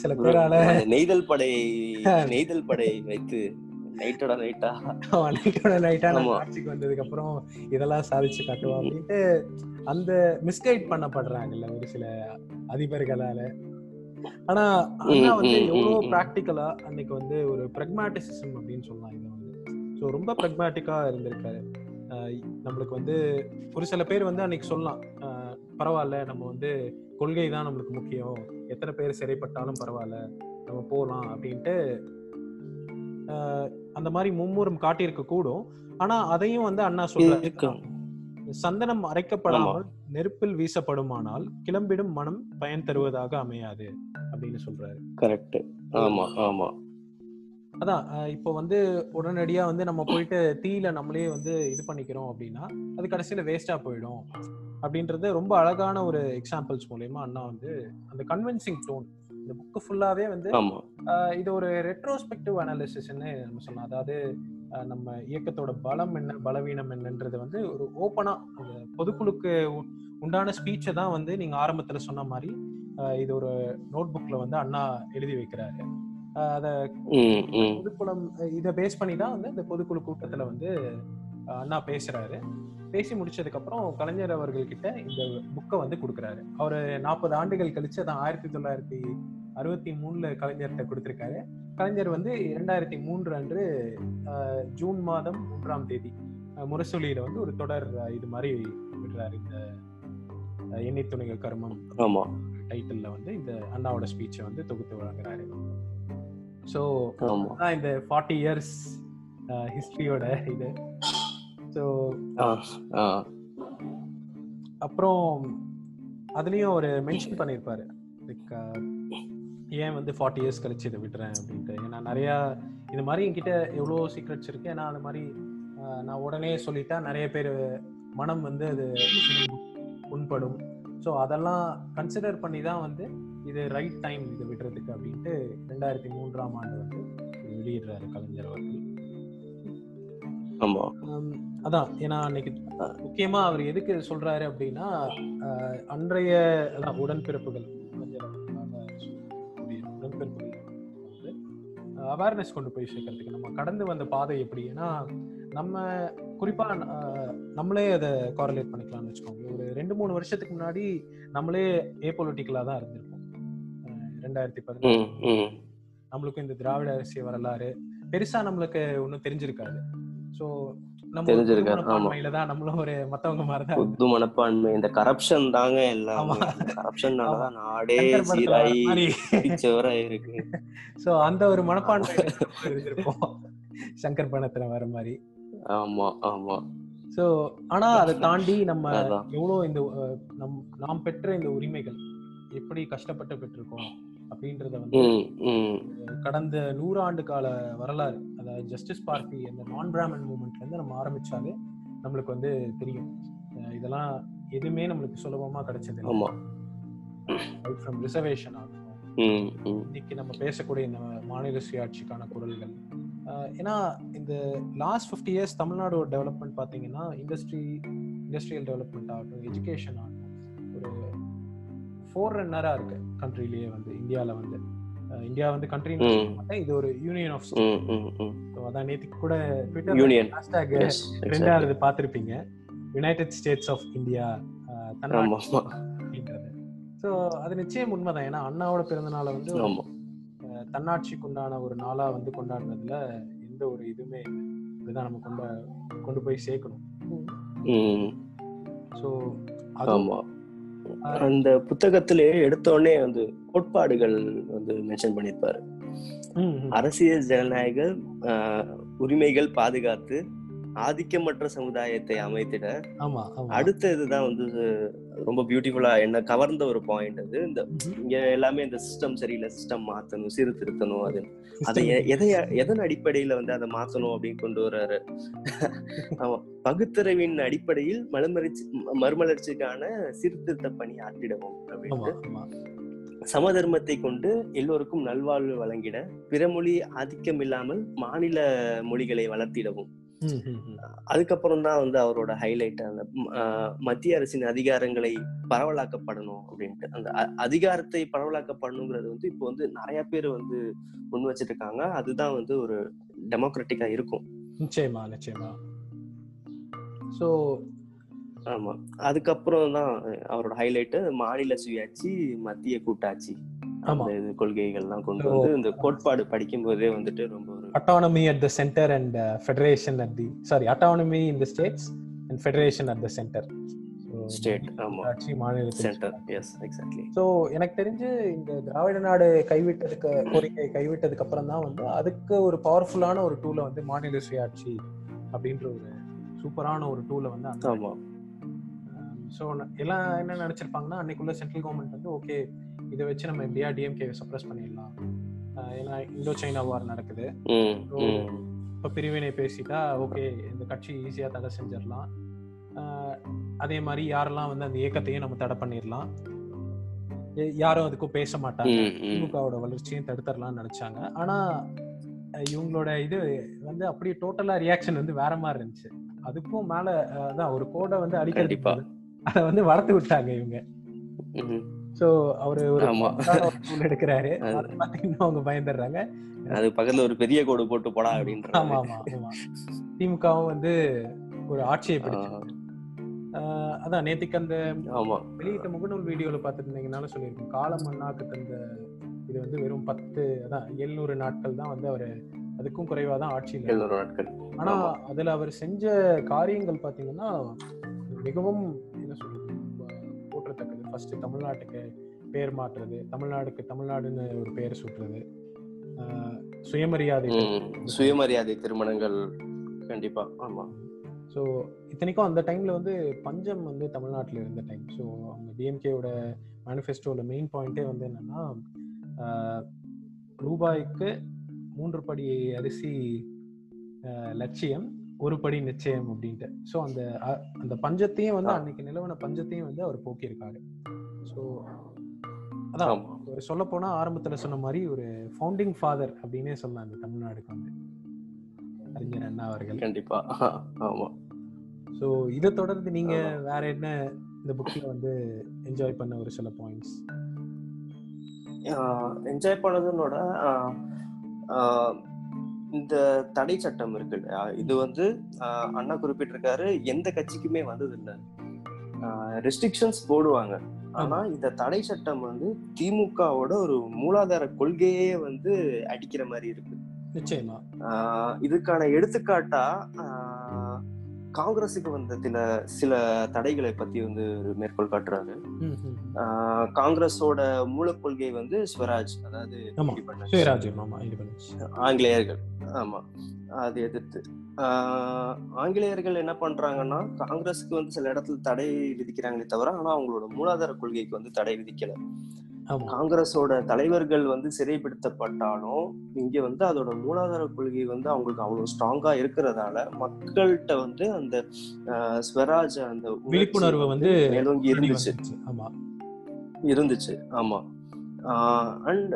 சில பேரால நெய்தல் படை நெய்தல் படை வைத்து நைட்டோட நைட்டா நைட்டோட நைட்டா நம்ம. ஆட்சிக்கு வந்ததுக்கு அப்புறம் இதெல்லாம் சாதிச்சு காட்டுவோம் அப்படின்ட்டு அந்த மிஸ்கைட் பண்ணப்படுறாங்கல்ல ஒரு சில அதிபர்களால. ஆனா ம், வந்து எவ்வளவு. ப்ராக்டிக்கலா அன்னைக்கு வந்து ஒரு பிரக்மாட்டிசிசம் அப்படின்னு சொல்லலாம் இதை வந்து. ஸோ ரொம்ப பிரக்மாட்டிக்கா இருந்திருக்காரு. நம்மளுக்கு வந்து ஒரு சில பேர் வந்து அன்னைக்கு சொல்லலாம். பரவாயில்ல நம்ம வந்து கொள்கை தான் நம்மளுக்கு முக்கியம். எத்தனை பேர் சிறைப்பட்டாலும் பரவாயில்ல நம்ம போகலாம் அப்படின்ட்டு அந்த மாதிரி மும்முரம் காட்டியிருக்க கூடும். ஆனா அதையும் வந்து அண்ணா சொல்றாரு. சந்தனம் அரைக்கப்படாமல் நெருப்பில் வீசப்படுமானால் கிளம்பிடும் மனம் பயன் தருவதாக அமையாது அப்படின்னு சொல்றாரு. கரெக்ட். ஆமா ஆமா. அதான் இப்போ வந்து உடனடியா வந்து நம்ம போயிட்டு தீயில நம்மளே வந்து இது பண்ணிக்கிறோம் அப்படின்னா அது கடைசியில வேஸ்டா போயிடும். அப்படின்றது ரொம்ப அழகான ஒரு எக்ஸாம்பிள்ஸ் மூலயமா அண்ணா வந்து அந்த கன்வின்சிங் டோன் இந்த புக்கு ஃபுல்லாவே வந்து இது ஒரு ரெட்ரோஸ்பெக்டிவ் அனாலிசிஸ்ன்னு நம்ம சொல்லலாம். அதாவது நம்ம இயக்கத்தோட பலம் என்ன பலவீனம் என்னன்றது வந்து ஒரு ஓப்பனா அந்த பொதுக்குழுக்கு உண்டான ஸ்பீச்சை தான் வந்து நீங்க ஆரம்பத்துல சொன்ன மாதிரி இது ஒரு நோட் புக்ல வந்து அண்ணா எழுதி வைக்கிறாரு. அத பொதுக்குளம் இதை பேஸ் பண்ணி தான் வந்து இந்த பொதுக்குழு கூட்டத்துல வந்து அண்ணா பேசுறாரு. பேசி முடிச்சதுக்கு அப்புறம் கலைஞர் அவர்கள் கிட்ட இந்த புக்கை வந்து கொடுக்குறாரு. அவர் நாற்பது ஆண்டுகள் கழிச்சு அதான் ஆயிரத்தி தொள்ளாயிரத்தி அறுபத்தி மூணுல கலைஞர்கிட்ட கொடுத்திருக்காரு. கலைஞர் வந்து இரண்டாயிரத்தி மூன்று அன்று ஜூன் மாதம் மூன்றாம் தேதி முரசொலியில வந்து ஒரு தொடர் இது மாதிரி விடுறாரு இந்த எண்ணெய் துணிகள் கர்மம் ஆமா. டைட்டில்ல வந்து இந்த அண்ணாவோட ஸ்பீச்சை வந்து தொகுத்து வழங்குறாரு. ஸோ இந்த ஃபார்ட்டி இயர்ஸ் ஹிஸ்டரியோட இது. ஸோ அப்புறம் அதுலயும் ஒரு மென்ஷன் பண்ணியிருப்பாரு லைக் ஏன் வந்து ஃபார்ட்டி இயர்ஸ் கழிச்சு இதை விடுறேன் அப்படின்ட்டு? ஏன்னா நிறையா இது மாதிரி என்கிட்ட எவ்வளோ சீக்ரெட்ஸ் இருக்கு. ஏன்னா அது மாதிரி நான் உடனே சொல்லிட்டா நிறைய பேர் மனம் வந்து அது புண்படும். ஸோ அதெல்லாம் கன்சிடர் பண்ணி தான் வந்து இது ரைட் டைம் இது விடுறதுக்கு அப்படின்ட்டு ரெண்டாயிரத்தி மூன்றாம் ஆண்டு வந்து வெளியிடுறாரு கலைஞர் அவர்கள். அதான். ஏன்னா அன்னைக்கு முக்கியமா அவர் எதுக்கு சொல்றாரு அப்படின்னா அன்றைய அதான் உடன்பிறப்புகள். அவேர்னஸ் கொண்டு போய் சேர்க்கறதுக்கு நம்ம கடந்து வந்த பாதை எப்படி? ஏன்னா நம்ம குறிப்பா அஹ், நம்மளே அதை காரலேட் பண்ணிக்கலாம்னு வச்சுக்கோங்க. ஒரு ரெண்டு மூணு வருஷத்துக்கு முன்னாடி நம்மளே ஏ பொலிட்டிக்கலா தான் இருந்திருப்போம். ரெண்டாயிரத்தி பதினெட்டு நம்மளுக்கும் இந்த திராவிட அரசியல் வரலாறு பெருசா நம்மளுக்கு ஒன்றும் தெரிஞ்சிருக்காது. ஸோ மனப்பான்மையில தான் நம்மளும் ஒரு மத்தவங்க மாதிரி தான் புது மனப்பான்மை இந்த கரப்ஷன் தாங்க எல்லாம். ஆமா. நாடே சீராயி பிச்சவரா இருக்கு. ஸோ அந்த ஒரு மனப்பான்மை இருந்திருப்போம். சங்கர் பணத்துல வர மாதிரி. ஆமா ஆமா. ஸோ ஆனா அதை தாண்டி நம்ம அதான். எவ்வளோ இந்த நம் நாம் பெற்ற இந்த உரிமைகள் எப்படி கஷ்டப்பட்டு பெற்றிருக்கோம்? அப்படின்றத வந்து கடந்த நூறாண்டு கால வரலாறு அதாவது ஜஸ்டிஸ் பார்ட்டி அந்த நான் பிராமன் மூமெண்ட்ல இருந்து நம்ம ஆரம்பிச்சாலே நம்மளுக்கு வந்து தெரியும். இதெல்லாம் எதுவுமே நம்மளுக்கு சுலபமா கிடைச்சது ஃப்ரம் ரிசர்வேஷன் ஆகட்டும் இன்னைக்கு நம்ம பேசக்கூடிய இந்த மாநில சுயாட்சிக்கான குரல்கள். ஏன்னா இந்த லாஸ்ட் ஃபிஃப்டி இயர்ஸ் தமிழ்நாடோட டெவலப்மெண்ட் பார்த்தீங்கன்னா இண்டஸ்ட்ரி இண்டஸ்ட்ரியல் டெவலப்மெண்ட் ஆகட்டும் எஜுகேஷன் ஆகட்டும் ஃபோர் ரன்னராக இருக்கு. கண்ட்ரிலேயே வந்து இந்தியாவில் வந்து. இந்தியா வந்து கண்ட்ரி இது ஒரு யூனியன் ஆஃப் அதான் நேற்றுக்கு கூட ட்விட்டர் யூனியன் ஹேஷ்டாக் ரெண்டாவது பார்த்துருப்பீங்க. யுனைடெட் ஸ்டேட்ஸ் ஆஃப் இந்தியா அப்படின்றது. ஸோ அது நிச்சயம் உண்மைதான். ஏன்னா அண்ணாவோட பிறந்த நாளை வந்து தன்னாட்சிக்கு உண்டான ஒரு நாளா வந்து கொண்டாடுறதுல எந்த ஒரு இதுவுமே இதுதான் நம்ம கொண்ட கொண்டு போய் சேர்க்கணும். ஸோ ஆமா. அந்த புத்தகத்திலே எடுத்த உடனே வந்து கோட்பாடுகள் வந்து மென்ஷன் பண்ணியிருப்பாரு ம். அரசியல் ஜனநாயக ஆஹ், உரிமைகள் பாதுகாத்து ஆதிக்கமற்ற சமுதாயத்தை அமைத்திட அடுத்த இதுதான் வந்து ரொம்ப பியூட்டிஃபுல்லா என்ன கவர்ந்த ஒரு பாயிண்ட் அது. இந்த. இங்க எல்லாமே இந்த சிஸ்டம் சரியில்லை சிஸ்டம் மாத்தணும் சீர்திருத்தணும் அது. அதை எதை எதன் அடிப்படையில வந்து அதை மாத்தணும் அப்படின்னு கொண்டு வர்றாரு? ஆமா. பகுத்தறிவின் அடிப்படையில் மறுமலர்ச்சி மறுமலர்ச்சிக்கான சீர்திருத்த பணி ஆற்றிடவும் அப்படின்ட்டு. சமதர்மத்தை கொண்டு எல்லோருக்கும் நல்வாழ்வு வழங்கிட பிறமொழி ஆதிக்கம் இல்லாமல் மாநில மொழிகளை வளர்த்திடவும். அதுக்கப்புறம் தான் வந்து அவரோட ஹைலைட் அந்த மத்திய அரசின் அதிகாரங்களை பரவலாக்கப்படணும் அப்படின்ட்டு. அந்த அதிகாரத்தை பரவலாக்கப்படணுங்கிறது வந்து இப்போ வந்து நிறைய பேர் வந்து முன் வச்சிட்டு இருக்காங்க அதுதான் வந்து ஒரு டெமோக்ராட்டிக்கா இருக்கும். நிச்சயமா நிச்சயமா. ஸோ ஆமா. அதுக்கப்புறம் தான் அவரோட ஹைலைட் மாநில சுயாட்சி மத்திய கூட்டாட்சி. அந்த இது கொள்கைகள்லாம் கொண்டு வந்து இந்த கோட்பாடு படிக்கும் போதே வந்துட்டு ரொம்ப ஒரு autonomy at the center and uh, federation at the sorry autonomy in the states and federation at the center. So, State, ஆமா. ஆட்சி மாநிலத்தில் சென்டர் எஸ் எக்ஸாக்ட்லி ஸோ எனக்கு தெரிஞ்சு இந்த திராவிட நாடு கைவிட்டதுக்கு கோரிக்கை கைவிட்டதுக்கு அப்புறம் தான் வந்து அதுக்கு ஒரு பவர்ஃபுல்லான ஒரு டூலை வந்து மாநில சுயாட்சி அப்படின்ற ஒரு சூப்பரான ஒரு டூலை வந்து ஆமா. ஸோ எல்லாம் என்ன நினைச்சிருப்பாங்கன்னா அன்னைக்குள்ள சென்ட்ரல் கவர்மெண்ட் வந்து ஓகே இதை வச்சு நம்ம இந்தியா டிஎம்கே சப்ரஸ் பண்ணிடலாம். ஏன்னா இந்தோ சைனா வார் நடக்குது இப்போ பிரிவினை பேசிட்டா ஓகே இந்த கட்சி ஈஸியாக தடை செஞ்சிடலாம். அதே மாதிரி யாரெல்லாம் வந்து அந்த இயக்கத்தையும் நம்ம தடை பண்ணிடலாம். யாரும் அதுக்கும் பேச மாட்டாங்க. திமுகவோட வளர்ச்சியும் தடுத்துடலாம்னு நினைச்சாங்க. ஆனா இவங்களோட இது வந்து அப்படியே டோட்டலா ரியாக்ஷன் வந்து வேற மாதிரி இருந்துச்சு. அதுக்கும் மேல அதான் ஒரு கோடை வந்து. அடிக்கிறது அதை வந்து வளர்த்து விட்டாங்க இவங்க. சோ அவரு ஒரு எடுக்கிறாரு. இன்னும் அவங்க பயந்துடுறாங்க. அது பக்கத்துல ஒரு பெரிய கோடு போட்டு போடா அப்படின்ற ஆமா ஆமா ஆமா. திமுகவும் வந்து ஒரு ஆட்சியை பிடிச்சு. அதான் நேத்திக்கு அந்த ஆமா. வெளியிட்ட முகநூல் வீடியோல பார்த்துருந்தீங்கனாலும் சொல்லியிருக்கேன் காலம் மண்ணாக்கு தந்த இது வந்து வெறும் பத்து அதான் எழுநூறு நாட்கள் தான் வந்து அவர் அதுக்கும் குறைவா தான் ஆட்சியில் எழுநூறு நாட்கள். ஆனா. அதுல அவர் செஞ்ச காரியங்கள் பாத்தீங்கன்னா மிகவும் என்ன சொல்றது ஃபர்ஸ்ட் தமிழ்நாட்டுக்கு பேர் மாற்றுறது தமிழ்நாடுக்கு தமிழ்நாடுன்னு ஒரு பெயர் சூட்டுறது சுயமரியாதை. சுயமரியாதை திருமணங்கள் கண்டிப்பா ஆமா ஸோ இத்தனைக்கும் அந்த டைம்ல வந்து பஞ்சம் வந்து தமிழ்நாட்டில் இருந்த டைம் ஸோ அவங்க டிஎம்கேவோட மேனிஃபெஸ்டோவில் மெயின் பாயிண்டே வந்து என்னன்னா ரூபாய்க்கு மூன்று படி அரிசி லட்சியம் ஒரு படி நிச்சயம் அப்படின்ட்டு. ஸோ அந்த அந்த பஞ்சத்தையும் வந்து. அன்னைக்கு நிலவன பஞ்சத்தையும் வந்து அவர் போக்கியிருக்காரு. ஸோ அதான் ஒரு சொல்ல போனா ஆரம்பத்துல சொன்ன மாதிரி ஒரு ஃபவுண்டிங் ஃபாதர் அப்படின்னே சொல்லலாம் இந்த தமிழ்நாடுக்கு வந்து. அறிஞர் அண்ணா அவர்கள். கண்டிப்பா. ஆமா. ஸோ இதை தொடர்ந்து நீங்க. வேற என்ன இந்த புக்ல வந்து என்ஜாய் பண்ண ஒரு சில பாயிண்ட்ஸ் என்ஜாய் ஆஹ், இந்த தடை சட்டம் இருக்கு இது வந்து அண்ணா குறிப்பிட்டிருக்காரு எந்த கட்சிக்குமே வந்தது இல்ல ரெஸ்ட்ரிக்ஷன்ஸ் போடுவாங்க. ஆனா இந்த தடை சட்டம் வந்து திமுகவோட ஒரு மூலாதார கொள்கையே வந்து அடிக்கிற மாதிரி இருக்கு. நிச்சயமா. இதுக்கான எடுத்துக்காட்டா காங்கிரஸுக்கு வந்த சில சில தடைகளை பத்தி வந்து ஒரு மேற்கோள் காட்டுறாரு. காங்கிரஸோட மூலக்கொள்கை வந்து ஸ்வராஜ் அதாவது ஆங்கிலேயர்கள் ஆமா அது எதிர்த்து. ஆஹ் ஆங்கிலேயர்கள் என்ன பண்றாங்கன்னா காங்கிரஸுக்கு வந்து சில இடத்துல தடை விதிக்கிறாங்களே தவிர ஆனா அவங்களோட மூலாதார கொள்கைக்கு வந்து தடை விதிக்கல. காங்கிரஸோட தலைவர்கள் வந்து சிறைப்படுத்தப்பட்டாலும் இங்க வந்து அதோட மூலாதார கொள்கை வந்து அவங்களுக்கு அவ்வளவு ஸ்ட்ராங்கா இருக்கிறதால மக்கள்கிட்ட வந்து அந்த ஸ்வராஜ் அந்த விழிப்புணர்வு வந்து மேலோங்கி இருந்துச்சு. ஆமா. இருந்துச்சு. ஆமா. அண்ட்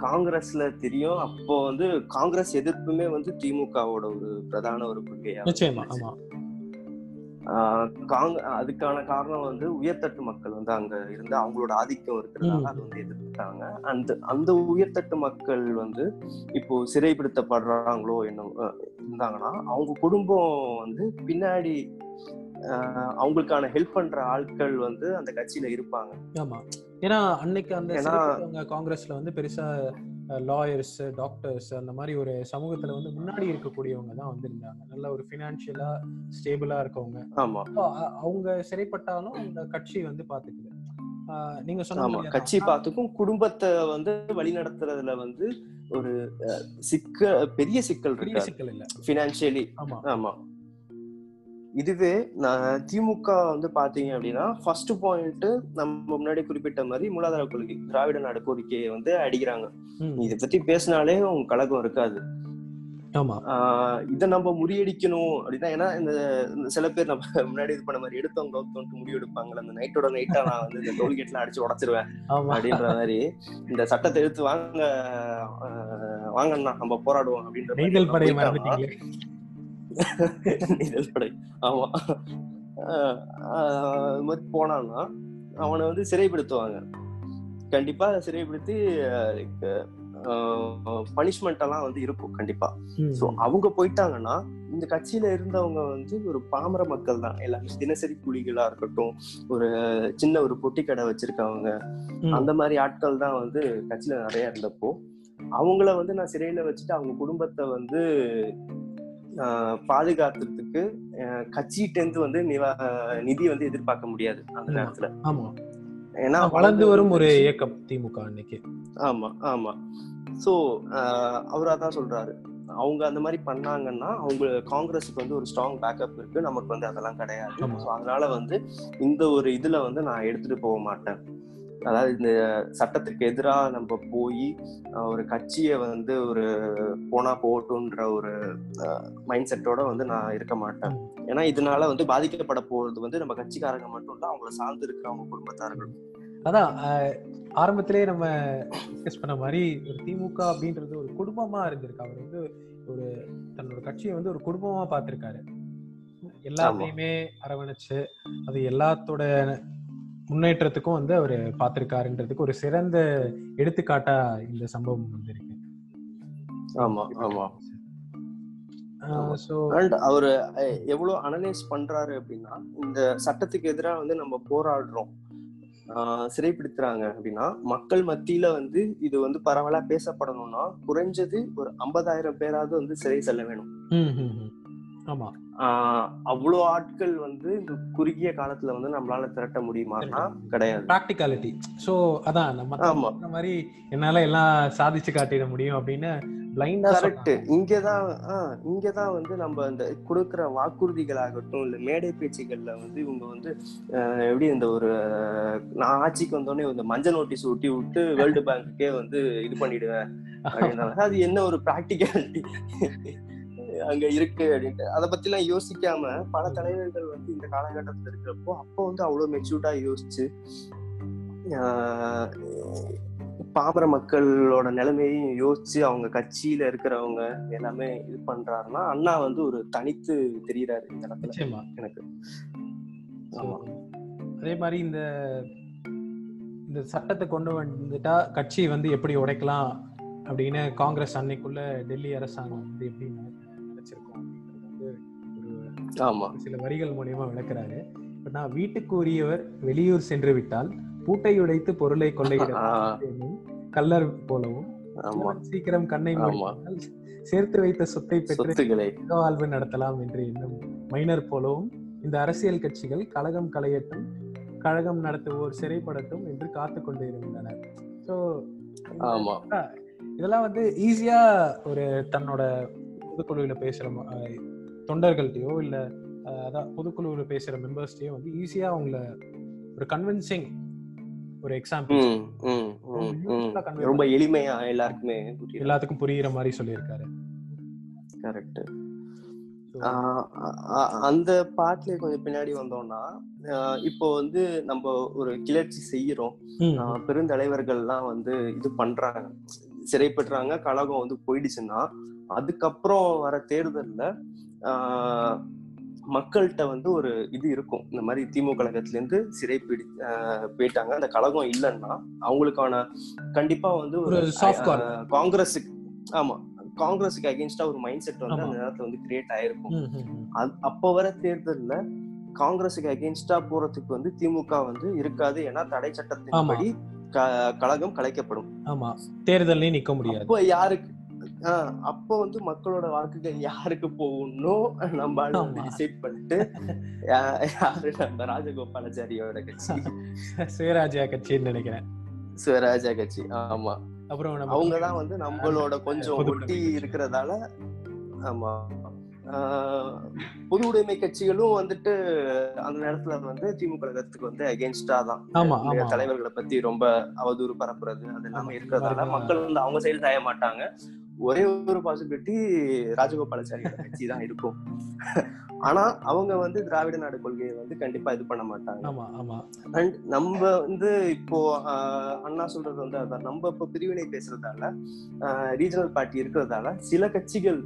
காங்கிரஸ்ல தெரியும். அப்போ வந்து காங்கிரஸ் எதிர்ப்புமே வந்து திமுகவோட ஒரு பிரதான ஒரு கொள்கையா நிச்சயமா. ஆமா. காங்க அதுக்கான காரணம் வந்து உயர்தட்டு மக்கள் வந்து அங்க இருந்து அவங்களோட ஆதிக்கம் இருக்கிறதால ம். அது வந்து எதிர்த்தாங்க அந்த அந்த உயர்தட்டு மக்கள் வந்து இப்போ சிறைப்படுத்தப்படுறாங்களோ என்ன இருந்தாங்கன்னா அவங்க குடும்பம் வந்து பின்னாடி அவங்களுக்கான ஹெல்ப் பண்ற ஆட்கள் வந்து அந்த கட்சியில இருப்பாங்க. ஆமா. ஏன்னா அன்னைக்கு அந்த காங்கிரஸ்ல வந்து பெருசா லாயர்ஸ் டாக்டர்ஸ் அந்த மாதிரி ஒரு சமூகத்துல வந்து முன்னாடி இருக்கக்கூடியவங்க தான் வந்து இருந்தாங்க நல்ல ஒரு ஃபினான்ஷியலா ஸ்டேபிளா இருக்கவங்க. அவங்க சிறைப்பட்டாலும் அந்த கட்சி வந்து பாத்துக்குது. நீங்க சொன்ன கட்சி. பார்த்துக்கும் குடும்பத்தை வந்து வழி நடத்துறதுல வந்து ஒரு அஹ், சிக்க பெரிய சிக்கல் பெரிய இருக்கு சிக்கல் இல்ல. பினான்சியலி ஆமா. ஆமா. இதுவே நான் திமுக வந்து பாத்தீங்க அப்படின்னா ஃபர்ஸ்ட் பாயிண்ட் நம்ம முன்னாடி குறிப்பிட்ட மாதிரி மூலாதார கொள்கை திராவிட நாடு கோரிக்கையை வந்து அடிக்கிறாங்க. இதை பத்தி பேசினாலே உங்க கழகம் இருக்காது. இதை நம்ம முறியடிக்கணும் அப்படின்னா ஏன்னா இந்த சில பேர் நம்ம முன்னாடி இது பண்ண மாதிரி எடுத்தவங்க கவுத்தோன்ட்டு முடிவு அந்த நைட்டோட நைட்டா நான் வந்து இந்த டோல்கேட்ல அடிச்சு உடச்சிருவேன் அப்படின்ற மாதிரி இந்த சட்டத்தை எடுத்து வாங்க வாங்கண்ணா நம்ம போராடுவோம் அப்படின்ற படை. ஆமா. இது மாதிரி போனான்னா அவனை வந்து சிறைப்படுத்துவாங்க. கண்டிப்பா சிறைப்படுத்தி பனிஷ்மெண்ட் எல்லாம் வந்து இருக்கும் கண்டிப்பா. சோ அவங்க போயிட்டாங்கன்னா இந்த கட்சியில இருந்தவங்க வந்து ஒரு பாமர மக்கள் தான். எல்லாமே தினசரி கூலிகளா இருக்கட்டும் ஒரு சின்ன ஒரு பொட்டி கடை வச்சிருக்கவங்க. அந்த மாதிரி ஆட்கள் தான் வந்து கட்சியில நிறைய இருந்தப்போ அவங்கள வந்து நான் சிறையில வச்சுட்டு அவங்க குடும்பத்தை வந்து பாதுகாத்துறதுக்கு ஆஹ், கட்சிகிட்ட இருந்து வந்து நிவா நிதி வந்து எதிர்பார்க்க முடியாது அந்த. நேரத்துல. ஆமா. ஏன்னா வளர்ந்து வரும் ஒரு இயக்கம் திமுக இன்னைக்கு ஆமா ஆமா. சோ அவரா தான் சொல்றாரு. அவங்க அந்த மாதிரி பண்ணாங்கன்னா அவங்க காங்கிரஸுக்கு வந்து ஒரு ஸ்ட்ராங் பேக்கப் இருக்கு. நமக்கு வந்து அதெல்லாம் கிடையாது. ஸோ அதனால வந்து இந்த ஒரு இதுல வந்து நான் எடுத்துட்டு போக மாட்டேன். அதாவது இந்த சட்டத்துக்கு எதிராக நம்ம போய் ஒரு கட்சியை வந்து ஒரு போனா போகட்டும்ன்ற ஒரு மைண்ட் செட்டோட வந்து நான் இருக்க மாட்டேன். ஏன்னா இதனால வந்து பாதிக்கப்பட போறது வந்து நம்ம கட்சிக்காரங்க மட்டும் இல்ல அவங்கள சார்ந்து இருக்கிற அவங்க குடும்பத்தார்கள் அதான் ஆரம்பத்திலே நம்ம டிஸ்கஸ் பண்ண மாதிரி ஒரு திமுக அப்படின்றது ஒரு குடும்பமா இருந்திருக்கு. அவர் வந்து ஒரு தன்னோட கட்சியை வந்து ஒரு குடும்பமா பார்த்திருக்காரு. எல்லாத்தையுமே அரவணைச்சு அது எல்லாத்தோட முன்னேற்றத்துக்கும் வந்து அவர் பார்த்திருக்காருன்றதுக்கு ஒரு சிறந்த எடுத்துக்காட்டா இந்த சம்பவம் வந்து இருக்கு ஆமா. ஆமா. அண்ட் அவரு அஹ், எவ்வளவு அனலைஸ் பண்றாரு அப்படின்னா இந்த சட்டத்துக்கு எதிராக வந்து நம்ம போராடுறோம் சிறைப்பிடித்துறாங்க அப்படின்னா மக்கள் மத்தியில வந்து இது வந்து பரவலா பேசப்படணும்னா குறைஞ்சது ஒரு ஐம்பதாயிரம் பேராவது வந்து சிறை செல்ல வேணும். அவ்வளவு ஆட்கள் வந்து இந்த குறுகிய காலத்துல வந்து நம்மளால திரட்ட முடியுமான்னா கிடையாது. ப்ராக்டிகாலிட்டி ஸோ அதான் நம்ம மாதிரி என்னால எல்லாம் சாதிச்சு காட்டிட முடியும் அப்படின்னு பிளைண்டா கரெக்ட் இங்கதான் இங்கதான் வந்து நம்ம இந்த கொடுக்கிற வாக்குறுதிகள் ஆகட்டும் இல்ல மேடை பேச்சுகள்ல வந்து இவங்க வந்து எப்படி இந்த ஒரு நான் ஆட்சிக்கு வந்தோடனே இந்த மஞ்சள் நோட்டீஸ் ஒட்டி விட்டு வேர்ல்டு பேங்க்குக்கே வந்து இது பண்ணிடுவேன் அப்படின்னாங்க அது என்ன ஒரு ப்ராக்டிகாலிட்டி அங்க இருக்கு அப்படின்ட்டு. அதை பத்தி எல்லாம் யோசிக்காம பல தலைவர்கள் வந்து இந்த காலகட்டத்துல இருக்கிறப்போ அப்போ வந்து அவ்வளவு மெச்சூர்டா யோசிச்சு பாமர மக்களோட நிலைமையையும் யோசிச்சு அவங்க கட்சியில இருக்கிறவங்க எல்லாமே இது பண்றாருன்னா அண்ணா வந்து ஒரு தனித்து தெரியறாரு இந்த இடத்துல. எனக்கு. அதே மாதிரி இந்த இந்த சட்டத்தை கொண்டு வந்துட்டா கட்சி வந்து எப்படி உடைக்கலாம் அப்படின்னு காங்கிரஸ் அன்னைக்குள்ள டெல்லி அரசாங்கம் வந்து எப்படி சில வரிகள் மூலியமா விளக்குறாரு. நான் வீட்டுக்கு உரியவர் வெளியூர் சென்று விட்டால் பூட்டை உடைத்து பொருளை கொள்ளையிட ஆஹ் என்னும் கல்லர் போலவும் சீக்கிரம் கண்ணை சேர்த்து வைத்த சொத்தை பெற்று வாழ்வு நடத்தலாம் என்று எண்ணும் மைனர் போலவும் இந்த அரசியல் கட்சிகள் கழகம் களையட்டும் கழகம் நடத்துவோர் சிறைப்படட்டும் என்று காத்து கொண்டு இருந்தனர் ஸோ இதெல்லாம் வந்து ஈஸியா ஒரு தன்னோட பொதுக்குழுவில் பேசுற தொண்டர்கள்ட்டயோ இல்ல அதான் பொதுக்குழுவில் பேசுற மெம்பர்ஸ்டயோ வந்து ஈஸியா அவங்கள ஒரு கன்வின்சிங் ஒரு எக்ஸாம்பிள். ரொம்ப எளிமையா எல்லாருக்குமே எல்லாத்துக்கும் புரியுற மாதிரி சொல்லியிருக்காரு கரெக்ட் அந்த பாட்டுல கொஞ்சம் பின்னாடி வந்தோம்னா இப்போ வந்து நம்ம ஒரு கிளர்ச்சி செய்யறோம். பெருந்தலைவர்கள்லாம் வந்து இது பண்றாங்க. சிறைப்பட்டுறாங்க கழகம் வந்து போயிடுச்சுன்னா அதுக்கப்புறம் வர தேர்தல்ல மக்கள்கிட்ட வந்து ஒரு இது இருக்கும். இந்த மாதிரி திமுக கழகத்துல இருந்து சிறை பிடி போயிட்டாங்க. அந்த கழகம் இல்லைன்னா அவங்களுக்கான கண்டிப்பா வந்து ஒரு காங்கிரஸுக்கு ஆமா காங்கிரஸுக்கு அகேன்ஸ்டா ஒரு மைண்ட் செட் வந்து. அந்த நேரத்துல வந்து கிரியேட் ஆயிருக்கும். அப்ப வர தேர்தல்ல காங்கிரஸுக்கு அகேன்ஸ்டா போறதுக்கு வந்து திமுக வந்து இருக்காது. ஏன்னா தடை சட்டத்தின்படி கழகம் கலைக்கப்படும். ஆமா. தேர்தலையும் நிக்க முடியாது. அப்போ யாருக்கு அப்போ வந்து மக்களோட வாக்குகள் யாருக்கு போகணும் நம்ம வந்து. டிசைட் பண்ணிட்டு யாரு நம்ம ராஜகோபாலாச்சாரியோட கட்சி? சுயராஜ்யா கட்சின்னு நினைக்கிறேன். சிவராஜா கட்சி ஆமா. அப்புறம் அவங்கதான் வந்து நம்மளோட கொஞ்சம் ஒட்டி. இருக்கிறதால ஆமா. பொது உடைமை கட்சிகளும் வந்துட்டு அந்த நேரத்துல வந்து திமுக கழகத்துக்கு வந்து அகேன்ஸ்டா தான். தலைவர்களை பத்தி ரொம்ப அவதூறு பரப்புறது அது எல்லாமே இருக்கிறதால. மக்கள் வந்து அவங்க சைடு சாய மாட்டாங்க. ஒரே ஒரு பாசிபிலிட்டி ராஜகோபாலாச்சாரியோட கட்சி தான் இருக்கும். ஆனா அவங்க வந்து திராவிட நாடு கொள்கையை வந்து கண்டிப்பா இது பண்ண மாட்டாங்க. அண்ட் நம்ம வந்து இப்போ அண்ணா சொல்றது வந்து அதான். நம்ம இப்போ பிரிவினை பேசுறதால ரீஜனல் பார்ட்டி இருக்கிறதால சில கட்சிகள்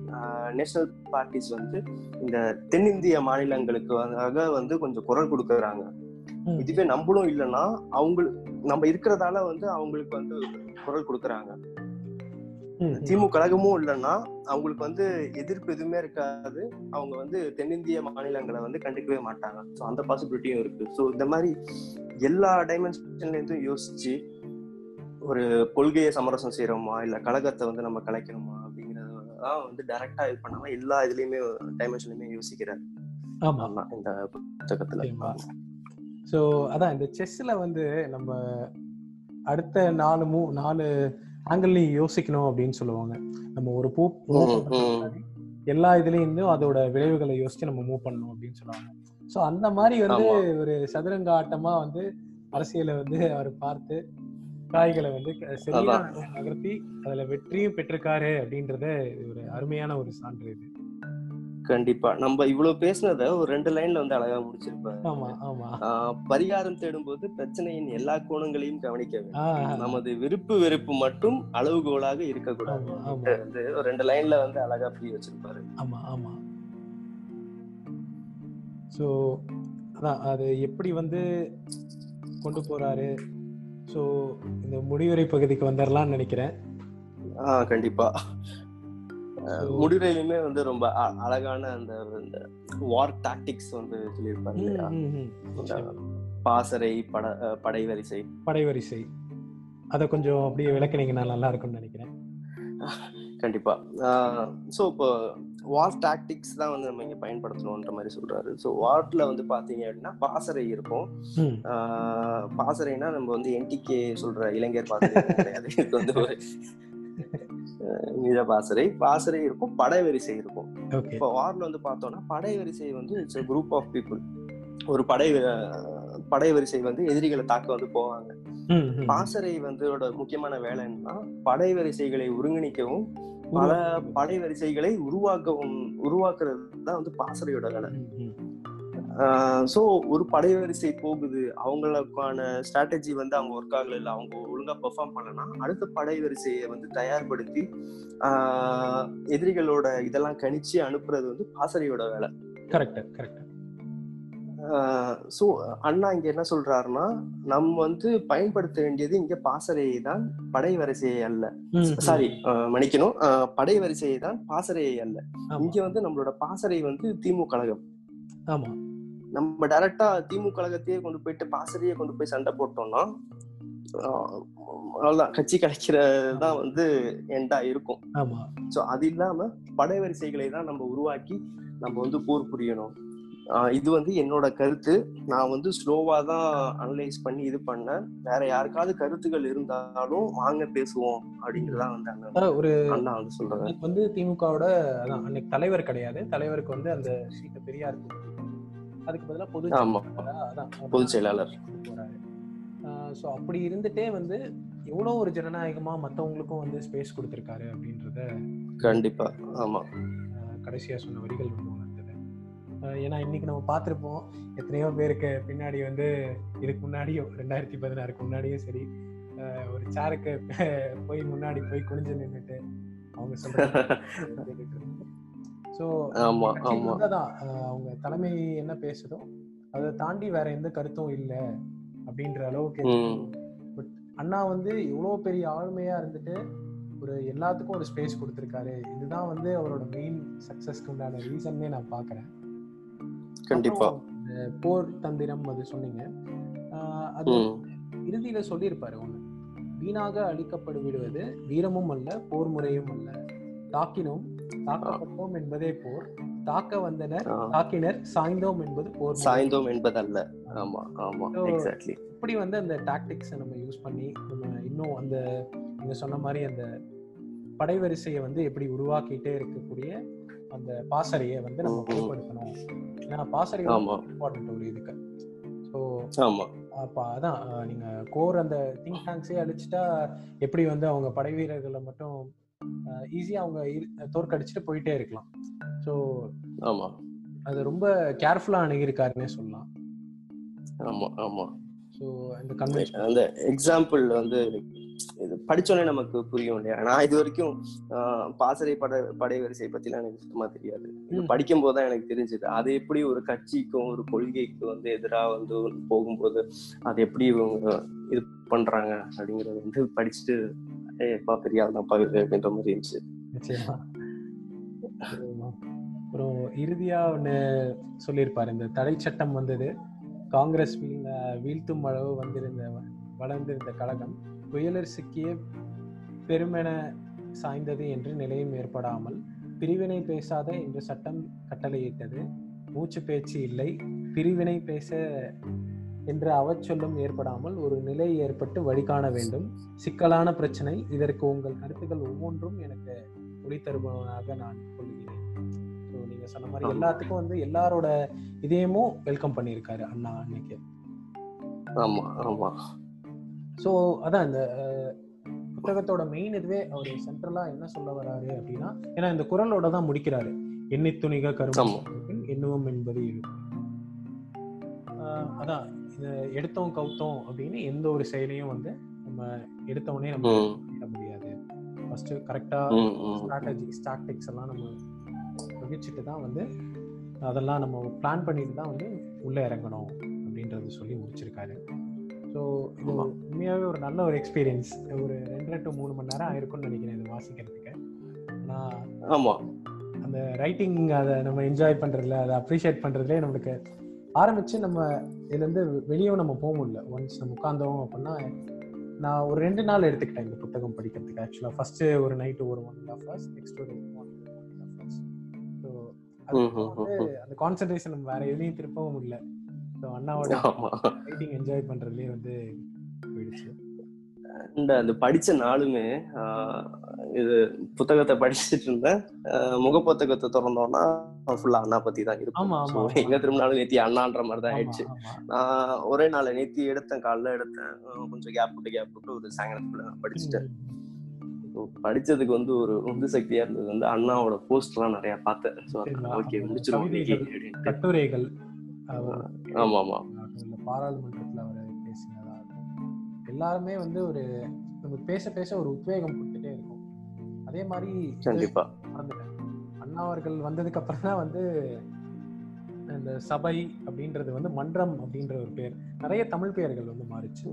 நேஷனல் பார்ட்டிஸ் வந்து இந்த தென்னிந்திய மாநிலங்களுக்கு வந்து கொஞ்சம் குரல் கொடுக்கறாங்க. இதுவே நம்மளும் இல்லைன்னா அவங்களுக்கு நம்ம இருக்கிறதால வந்து அவங்களுக்கு வந்து குரல் கொடுக்கறாங்க. திமுக கழகமும் இல்லைன்னா அவங்களுக்கு வந்து எதிர்ப்பு எதுவுமே இருக்காது. அவங்க வந்து தென்னிந்திய மாநிலங்களை வந்து கண்டுக்கவே மாட்டாங்க. ஸோ அந்த பாசிபிலிட்டியும் இருக்கு. ஸோ இந்த மாதிரி எல்லா டைமென்ஷன்ல இருந்தும் யோசிச்சு ஒரு கொள்கையை சமரசம் செய்யறோமா? இல்ல கழகத்தை வந்து நம்ம கலைக்கணுமா? அப்படிங்கறதான் வந்து டைரக்டா இது பண்ணாம எல்லா இதுலயுமே டைமென்ஷன்லயுமே யோசிக்கிறாரு. ஆமா. இந்த புத்தகத்துல. ஸோ அதான் இந்த செஸ்ல வந்து நம்ம அடுத்த நாலு மூ நாலு ஆங்கிள்லையும் யோசிக்கணும் அப்படின்னு சொல்லுவாங்க. நம்ம ஒரு பூ எல்லா இதுலயும் அதோட விளைவுகளை யோசிச்சு நம்ம மூவ் பண்ணணும் அப்படின்னு சொல்லுவாங்க. ஸோ அந்த மாதிரி வந்து. ஒரு சதுரங்க ஆட்டமா வந்து அரசியலை வந்து அவர் பார்த்து காய்களை வந்து க- சரியா நகர்த்தி அதுல வெற்றியும் பெற்றிருக்காரு அப்படின்றத ஒரு அருமையான ஒரு சான்று இது. கண்டிப்பா. நம்ம இவ்வளவு பேசுனத ஒரு ரெண்டு லைன்ல வந்து அழகா முடிச்சிருப்பாரு. பரிகாரம் தேடும்போது பிரச்சனையின் எல்லா கோணங்களையும் கவனிக்க வேண்டும். நமது விருப்பு வெறுப்பு மட்டும் அளவுகோலாக இருக்கக்கூடாது. வந்து ஒரு ரெண்டு லைன்ல வந்து அழகா புரிய வச்சிருப்பாரு. ஆமா ஆமா. ஸோ அதான் அது எப்படி வந்து கொண்டு போறாரு? ஸோ இந்த முடிவுரை பகுதிக்கு வந்துடலாம்னு நினைக்கிறேன். ஆஹ் கண்டிப்பா. So, முடிவுரையிலுமே வந்து ரொம்ப அழகான அந்த இந்த வார் டாக்டிக்ஸ் வந்து நிச்சயமா. பாசறை பட அஹ் படை வரிசை படைவரிசை. அதை கொஞ்சம் அப்படியே விளக்குனீங்கன்னா நல்லா இருக்கும்னு நினைக்கிறேன். கண்டிப்பா. ஸோ இப்போ வார் டாக்டிக்ஸ் தான் வந்து நம்ம இங்க பயன்படுத்தணும்ன்ற மாதிரி சொல்றாரு. ஸோ வார்ல வந்து பாத்தீங்க அப்படின்னா பாசறை இருக்கும். பாசறைனா நம்ம வந்து என்டிகே சொல்ற இளைஞர் பாசறை கிடையாது. இது வந்து ஒரு நிஜ பாசறை பாசறை இருக்கும் படை வரிசை இருக்கும் இப்போ வார்ல வந்து பார்த்தோம்னா படை வரிசை வந்து இட்ஸ் குரூப் ஆஃப் பீப்புள் ஒரு படை அஹ், படை வரிசை வந்து எதிரிகளை தாக்க வந்து போவாங்க. பாசறை வந்து இதோட முக்கியமான வேலை என்னன்னா படை வரிசைகளை ஒருங்கிணைக்கவும் பல படை வரிசைகளை உருவாக்கவும் உருவாக்குறது தான் வந்து பாசறையோட வேலை. ஸோ ஒரு படை வரிசை போகுது. அவங்களுக்கான ஸ்ட்ராட்டஜி வந்து அவங்க ஒர்க் ஆகல இல்லை அவங்க ஒழுங்கா பெர்ஃபார்ம் பண்ணலன்னா அடுத்த படை வரிசையை வந்து தயார்படுத்தி எதிரிகளோட இதெல்லாம் கணிச்சு அனுப்புறது வந்து பாசறையோட வேலை. கரெக்ட் கரெக்ட் ஸோ அண்ணா இங்க என்ன சொல்றாருன்னா நம்ம வந்து பயன்படுத்த வேண்டியது இங்க பாசறையை தான் படை வரிசையை அல்ல. சாரி மன்னிக்கணும். படை வரிசையை தான் பாசறையை அல்ல. இங்க வந்து நம்மளோட பாசறை வந்து திமுக கழகம். ஆமா. நம்ம டைரக்டா திமுக கழகத்தையே கொண்டு போயிட்டு பாசறையே கொண்டு போய் சண்டை போட்டோம்னா அவ்வளவுதான். கட்சி கிடைக்கிறது தான் வந்து எண்டா இருக்கும். ஸோ அது இல்லாம படை வரிசைகளை தான் நம்ம உருவாக்கி நம்ம வந்து போர் புரியணும். இது வந்து என்னோட கருத்து. நான் வந்து ஸ்லோவா தான் அனலைஸ் பண்ணி இது பண்ணேன். வேற யாருக்காவது கருத்துகள் இருந்தாலும் வாங்க பேசுவோம் அப்படிங்கிறதா வந்து ஒரு அண்ணா வந்து அன்னைக்கு வந்து திமுகவோட அதான் அன்னைக்கு தலைவர் கிடையாது. தலைவருக்கு வந்து அந்த சீட்டை பெரியார் கொடுத்தாரு. அதுக்கு பதிலா பொது பொதுச் செயலாளர். ஸோ அப்படி இருந்துட்டே வந்து எவ்வளோ ஒரு ஜனநாயகமா மற்றவங்களுக்கும் வந்து ஸ்பேஸ் கொடுத்துருக்காரு அப்படின்றத கண்டிப்பா. ஆமா. ஆஹ் கடைசியா சொன்ன வரிகள் ரொம்ப உணர்ந்தது. ஏன்னா இன்னைக்கு நம்ம பார்த்துருப்போம் எத்தனையோ பேருக்கு பின்னாடி வந்து இதுக்கு முன்னாடியும் ரெண்டாயிரத்தி பதினாறுக்கு முன்னாடியும் சரி ஒரு சேருக்கு போய் முன்னாடி போய் குனிஞ்சு நின்றுட்டு அவங்க சொல்றது ஸோ ஆஹ் அவங்க தலைமை என்ன பேசுதோ அதை தாண்டி வேற எந்த கருத்தும் இல்லை அப்படின்ற அளவுக்கு அண்ணா வந்து எவ்வளோ பெரிய ஆளுமையா இருந்துட்டு ஒரு எல்லாத்துக்கும் ஒரு ஸ்பேஸ் கொடுத்துருக்காரு. இதுதான் வந்து அவரோட மெயின் சக்சஸ்க்கு உண்டான ரீசன்னே நான் பார்க்குறேன். கண்டிப்பா. போர் தந்திரம் அது சொன்னீங்க. அது இறுதியில சொல்லியிருப்பாரு ஒண்ணு. வீணாக அழிக்கப்படு விடுவது வீரமும் அல்ல போர் முறையும் அல்ல. தாக்கினோம் தாக்கப்பட்டோம் என்பதே போர். தாக்க வந்தனர். தாக்கினர் சாய்ந்தோம் என்பது போர். சாய்ந்தோம் என்பதல்ல. ஆமா ஆமா So, எக்ஸாக்ட்லி இப்படி வந்து அந்த டாக்டிக்ஸை நம்ம யூஸ் பண்ணி நம்ம இன்னும் அந்த நீங்க சொன்ன மாதிரி அந்த படைவரிசையை வந்து எப்படி உருவாக்கிட்டே இருக்கக்கூடிய அந்த பாசறையை வந்து நம்ம ம்ம். வலுப்படுத்தணும் ஏன்னா பாசறை ஆமா. இம்பார்ட்டன்ட் ஒரு இதுக்கு. ஸோ ஆமா. அப்போ அதான் நீங்க கோர் அந்த திங்க் டேங்க்ஸே அழிச்சிட்டா எப்படி வந்து அவங்க படை வீரர்களை மட்டும் ஈஸியா அவங்க தோற்கடிச்சிட்டு போயிட்டே இருக்கலாம். ஸோ ஆமா. அது ரொம்ப கேர்ஃபுல்லா அணுகிருக்காருன்னே சொல்லலாம். ஆமா ஆமா. ஸோ இந்த கன்வென்ஷன் அந்த எக்ஸாம்பிள் வந்து இது படிச்சோன்னே நமக்கு புரியும் இல்லையா? நான் இது வரைக்கும் பாசறை படை படை வரிசை பத்திலாம் எனக்கு சுத்தமா தெரியாது. படிக்கும் போது தான் எனக்கு தெரிஞ்சது. அது எப்படி ஒரு கட்சிக்கும் ஒரு கொள்கைக்கு வந்து எதிராக வந்து போகும்போது அது எப்படி இவங்க இது பண்றாங்க அப்படிங்கறது வந்து படிச்சுட்டு ஏப்பா பெரிய ஆள் தான்ப்பா இது அப்படின்ற மாதிரி இருந்துச்சு நிச்சயமா. அப்புறம் இறுதியா ஒன்று சொல்லியிருப்பார். இந்த தடை சட்டம் வந்தது. காங்கிரஸ் வீழ் வீழ்த்தும் அளவு வந்திருந்த வளர்ந்திருந்த கழகம் புயலர் சிக்கிய பெருமென சாய்ந்தது என்று நிலையும் ஏற்படாமல் பிரிவினை பேசாத என்று சட்டம் கட்டளையிட்டது. மூச்சு பேச்சு இல்லை. பிரிவினை பேச என்ற அவச்சொல்லும் ஏற்படாமல் ஒரு நிலை ஏற்பட்டு வழிகாண வேண்டும். சிக்கலான பிரச்சனை. இதற்கு உங்கள் கருத்துக்கள் ஒவ்வொன்றும் எனக்கு ஒளி தருபவனாக நான் கொள்கிறேன். ஸோ நீங்க சொன்ன மாதிரி. எல்லாத்துக்கும் வந்து எல்லாரோட இதயமும் வெல்கம் பண்ணியிருக்காரு அண்ணா அன்னைக்கு. ஆமா ஆமா. ஸோ அதான் இந்த புத்தகத்தோட மெயின் இதுவே அவர் சென்ட்ரலா என்ன சொல்ல வராரு அப்படின்னா ஏன்னா இந்த குரலோட தான் முடிக்கிறாரு. எண்ணி துணிக ஆமா. கரும்பு எண்ணுவோம் என்பது அதான். இத எடுத்தோம் கவுத்தோம் அப்படின்னு எந்த ஒரு செயலையும் வந்து நம்ம எடுத்தவொடனே நம்ம. பண்ணிட முடியாது ஃபர்ஸ்ட் கரெக்டா. ஸ்ட்ராட்டஜி ஸ்டாக்டிக்ஸ் எல்லாம் நம்ம வகிச்சுட்டு தான் வந்து அதெல்லாம் நம்ம பிளான் பண்ணிட்டு தான் வந்து உள்ள இறங்கணும் அப்படின்றது சொல்லி முடிச்சிருக்காரு ஸோ இது. உண்மையாகவே ஒரு நல்ல ஒரு எக்ஸ்பீரியன்ஸ் ஒரு ரெண்டரை டு மூணு மணி நேரம் ஆயிருக்கும்னு நினைக்கிறேன் இது வாசிக்கிறதுக்கு ஆனால் ஆமா அந்த ரைட்டிங் அதை நம்ம என்ஜாய் பண்றதுல அதை அப்ரிஷியேட் பண்றதுலே நம்மளுக்கு ஆரம்பிச்சு நம்ம இதுலேருந்து வெளியே நம்ம போக முடியல. ஒன்ஸ் நம்ம உட்காந்தோம் அப்படின்னா நான் ஒரு ரெண்டு நாள் எடுத்துக்கிட்டேன் இந்த புத்தகம் படிக்கிறதுக்கு. ஆக்சுவலாக ஃபர்ஸ்ட் ஒரு நைட்டு ஒரு one and half hours next ஒரு one and half hours so வந்து. அந்த கான்சென்ட்ரேஷன் நம்ம வேற எதுலையும் திருப்பவும் முடியல. ஸோ அண்ணாவோட ரைட்டிங் என்ஜாய் பண்றதுலேயே வந்து போயிடுச்சு. இந்த அந்த படிச்ச நாளுமே இது புத்தகத்தை படிச்சுட்டு இருந்தேன். முக புத்தகத்தை திறந்தோம்னா ஃபுல்லா அண்ணா பத்தி தான் இருக்கும். எங்க திரும்பினாலும் நேத்தி அண்ணான்ற மாதிரி தான் ஆயிடுச்சு. நான் ஒரே நாள் நேத்தி எடுத்தேன் காலைல எடுத்தேன். கொஞ்சம் கேப் விட்டு கேப் விட்டு ஒரு சாயங்காலத்துல நான் படிச்சுட்டேன் படிச்சதுக்கு வந்து ஒரு உந்து சக்தியா இருந்தது. வந்து அண்ணாவோட போஸ்ட் எல்லாம் நிறைய பார்த்தேன்? ஓகே. முடிச்சிருவோம். கட்டுரைகள் ஆமா ஆமா. பாராளுமன்றத்துல அவர் பேசினதா எல்லாருமே வந்து ஒரு நம்ம பேச பேச ஒரு உத்வேகம் கொடுத்துட்டே அதே மாதிரி கண்டிப்பா. அண்ணா அவர்கள் வந்ததுக்கு அப்புறம் தான் வந்து இந்த சபை அப்படின்றது வந்து மன்றம் அப்படின்ற ஒரு பேர். நிறைய தமிழ் பெயர்கள் வந்து மாறிச்சு.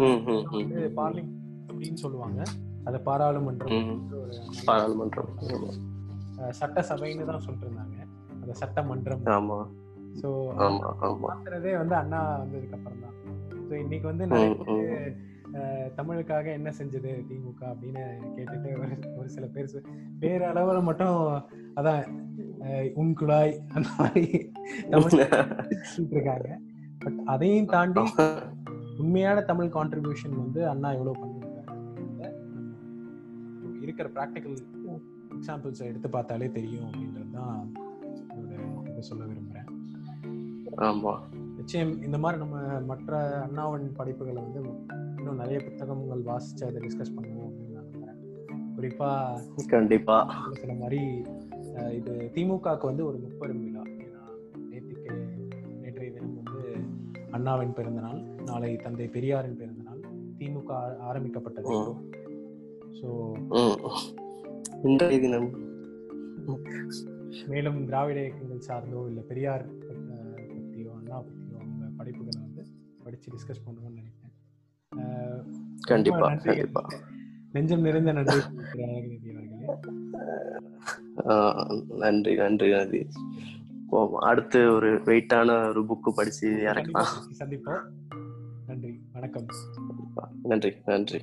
ம், ம், ம், வந்து ம். பார்லி அப்படின்னு சொல்லுவாங்க. அது பாராளுமன்றம் பாராளுமன்றம். ஆமா. அஹ் சட்டசபைன்னு தான் சொல்லிட்டு இருந்தாங்க அந்த சட்டமன்றம். ஆமா. ஸோ ஆமா ஆமா. மாத்துறதே வந்து அண்ணா வந்ததுக்கு அப்புறம் தான் ஸோ இன்னைக்கு வந்து நிறைய தமிழுக்காக என்ன செஞ்சது திமுக அப்படின்னு கேட்டுட்டு ஒரு ஒரு சில பேர் சொ- பேர் அளவுல மட்டும் அதான் உன் குழாய் அந்த மாதிரி இருக்காங்க. பட் அதையும் தாண்டி உண்மையான தமிழ் கான்ட்ரிபியூஷன் வந்து அண்ணா அப்படின்றத நம்ம இருக்கிற ப்ராக்டிக்கல் எக்ஸாம்பிள்ஸை எடுத்து பார்த்தாலே தெரியும் அப்படின்றது தான் சொல்ல விரும்புகிறேன் ஆமா. நிச்சயம் இந்த மாதிரி நம்ம மற்ற அண்ணாவின் படைப்புகளை வந்து இன்னும் நிறைய புத்தகங்கள் வாசிச்சு அதை டிஸ்கஸ் பண்ணுவோம் அப்படின்னு நான் நம்புறேன். குறிப்பா கண்டிப்பா. சொன்ன மாதிரி இது திமுகவுக்கு வந்து ஒரு முப்பெரும் விழா. ஏன்னா நேற்றுக்கு நேற்றைய தினம் வந்து அண்ணாவின் பிறந்தநாள் நாளை தந்தை பெரியாரின் பிறந்தநாள் திமுக ஆரம்பிக்கப்பட்டது. ஸோ. இன்றைய தினம். மேலும் திராவிட இயக்கங்கள் சார்ந்தோ இல்லை பெரியார் படைப்புகளை வந்து படித்து டிஸ்கஸ் பண்ணுவோம்னு நினைக்கிறேன். கண்டிப்பா. கண்டிப்பா. நெஞ்சம் நிறைந்த நன்றி நன்றி நன்றி நன்றி. அடுத்து ஒரு வெயிட்டான ஒரு புக்கு படிச்சு இறக்கலாம். சந்திப்போம். நன்றி. வணக்கம். நன்றி நன்றி.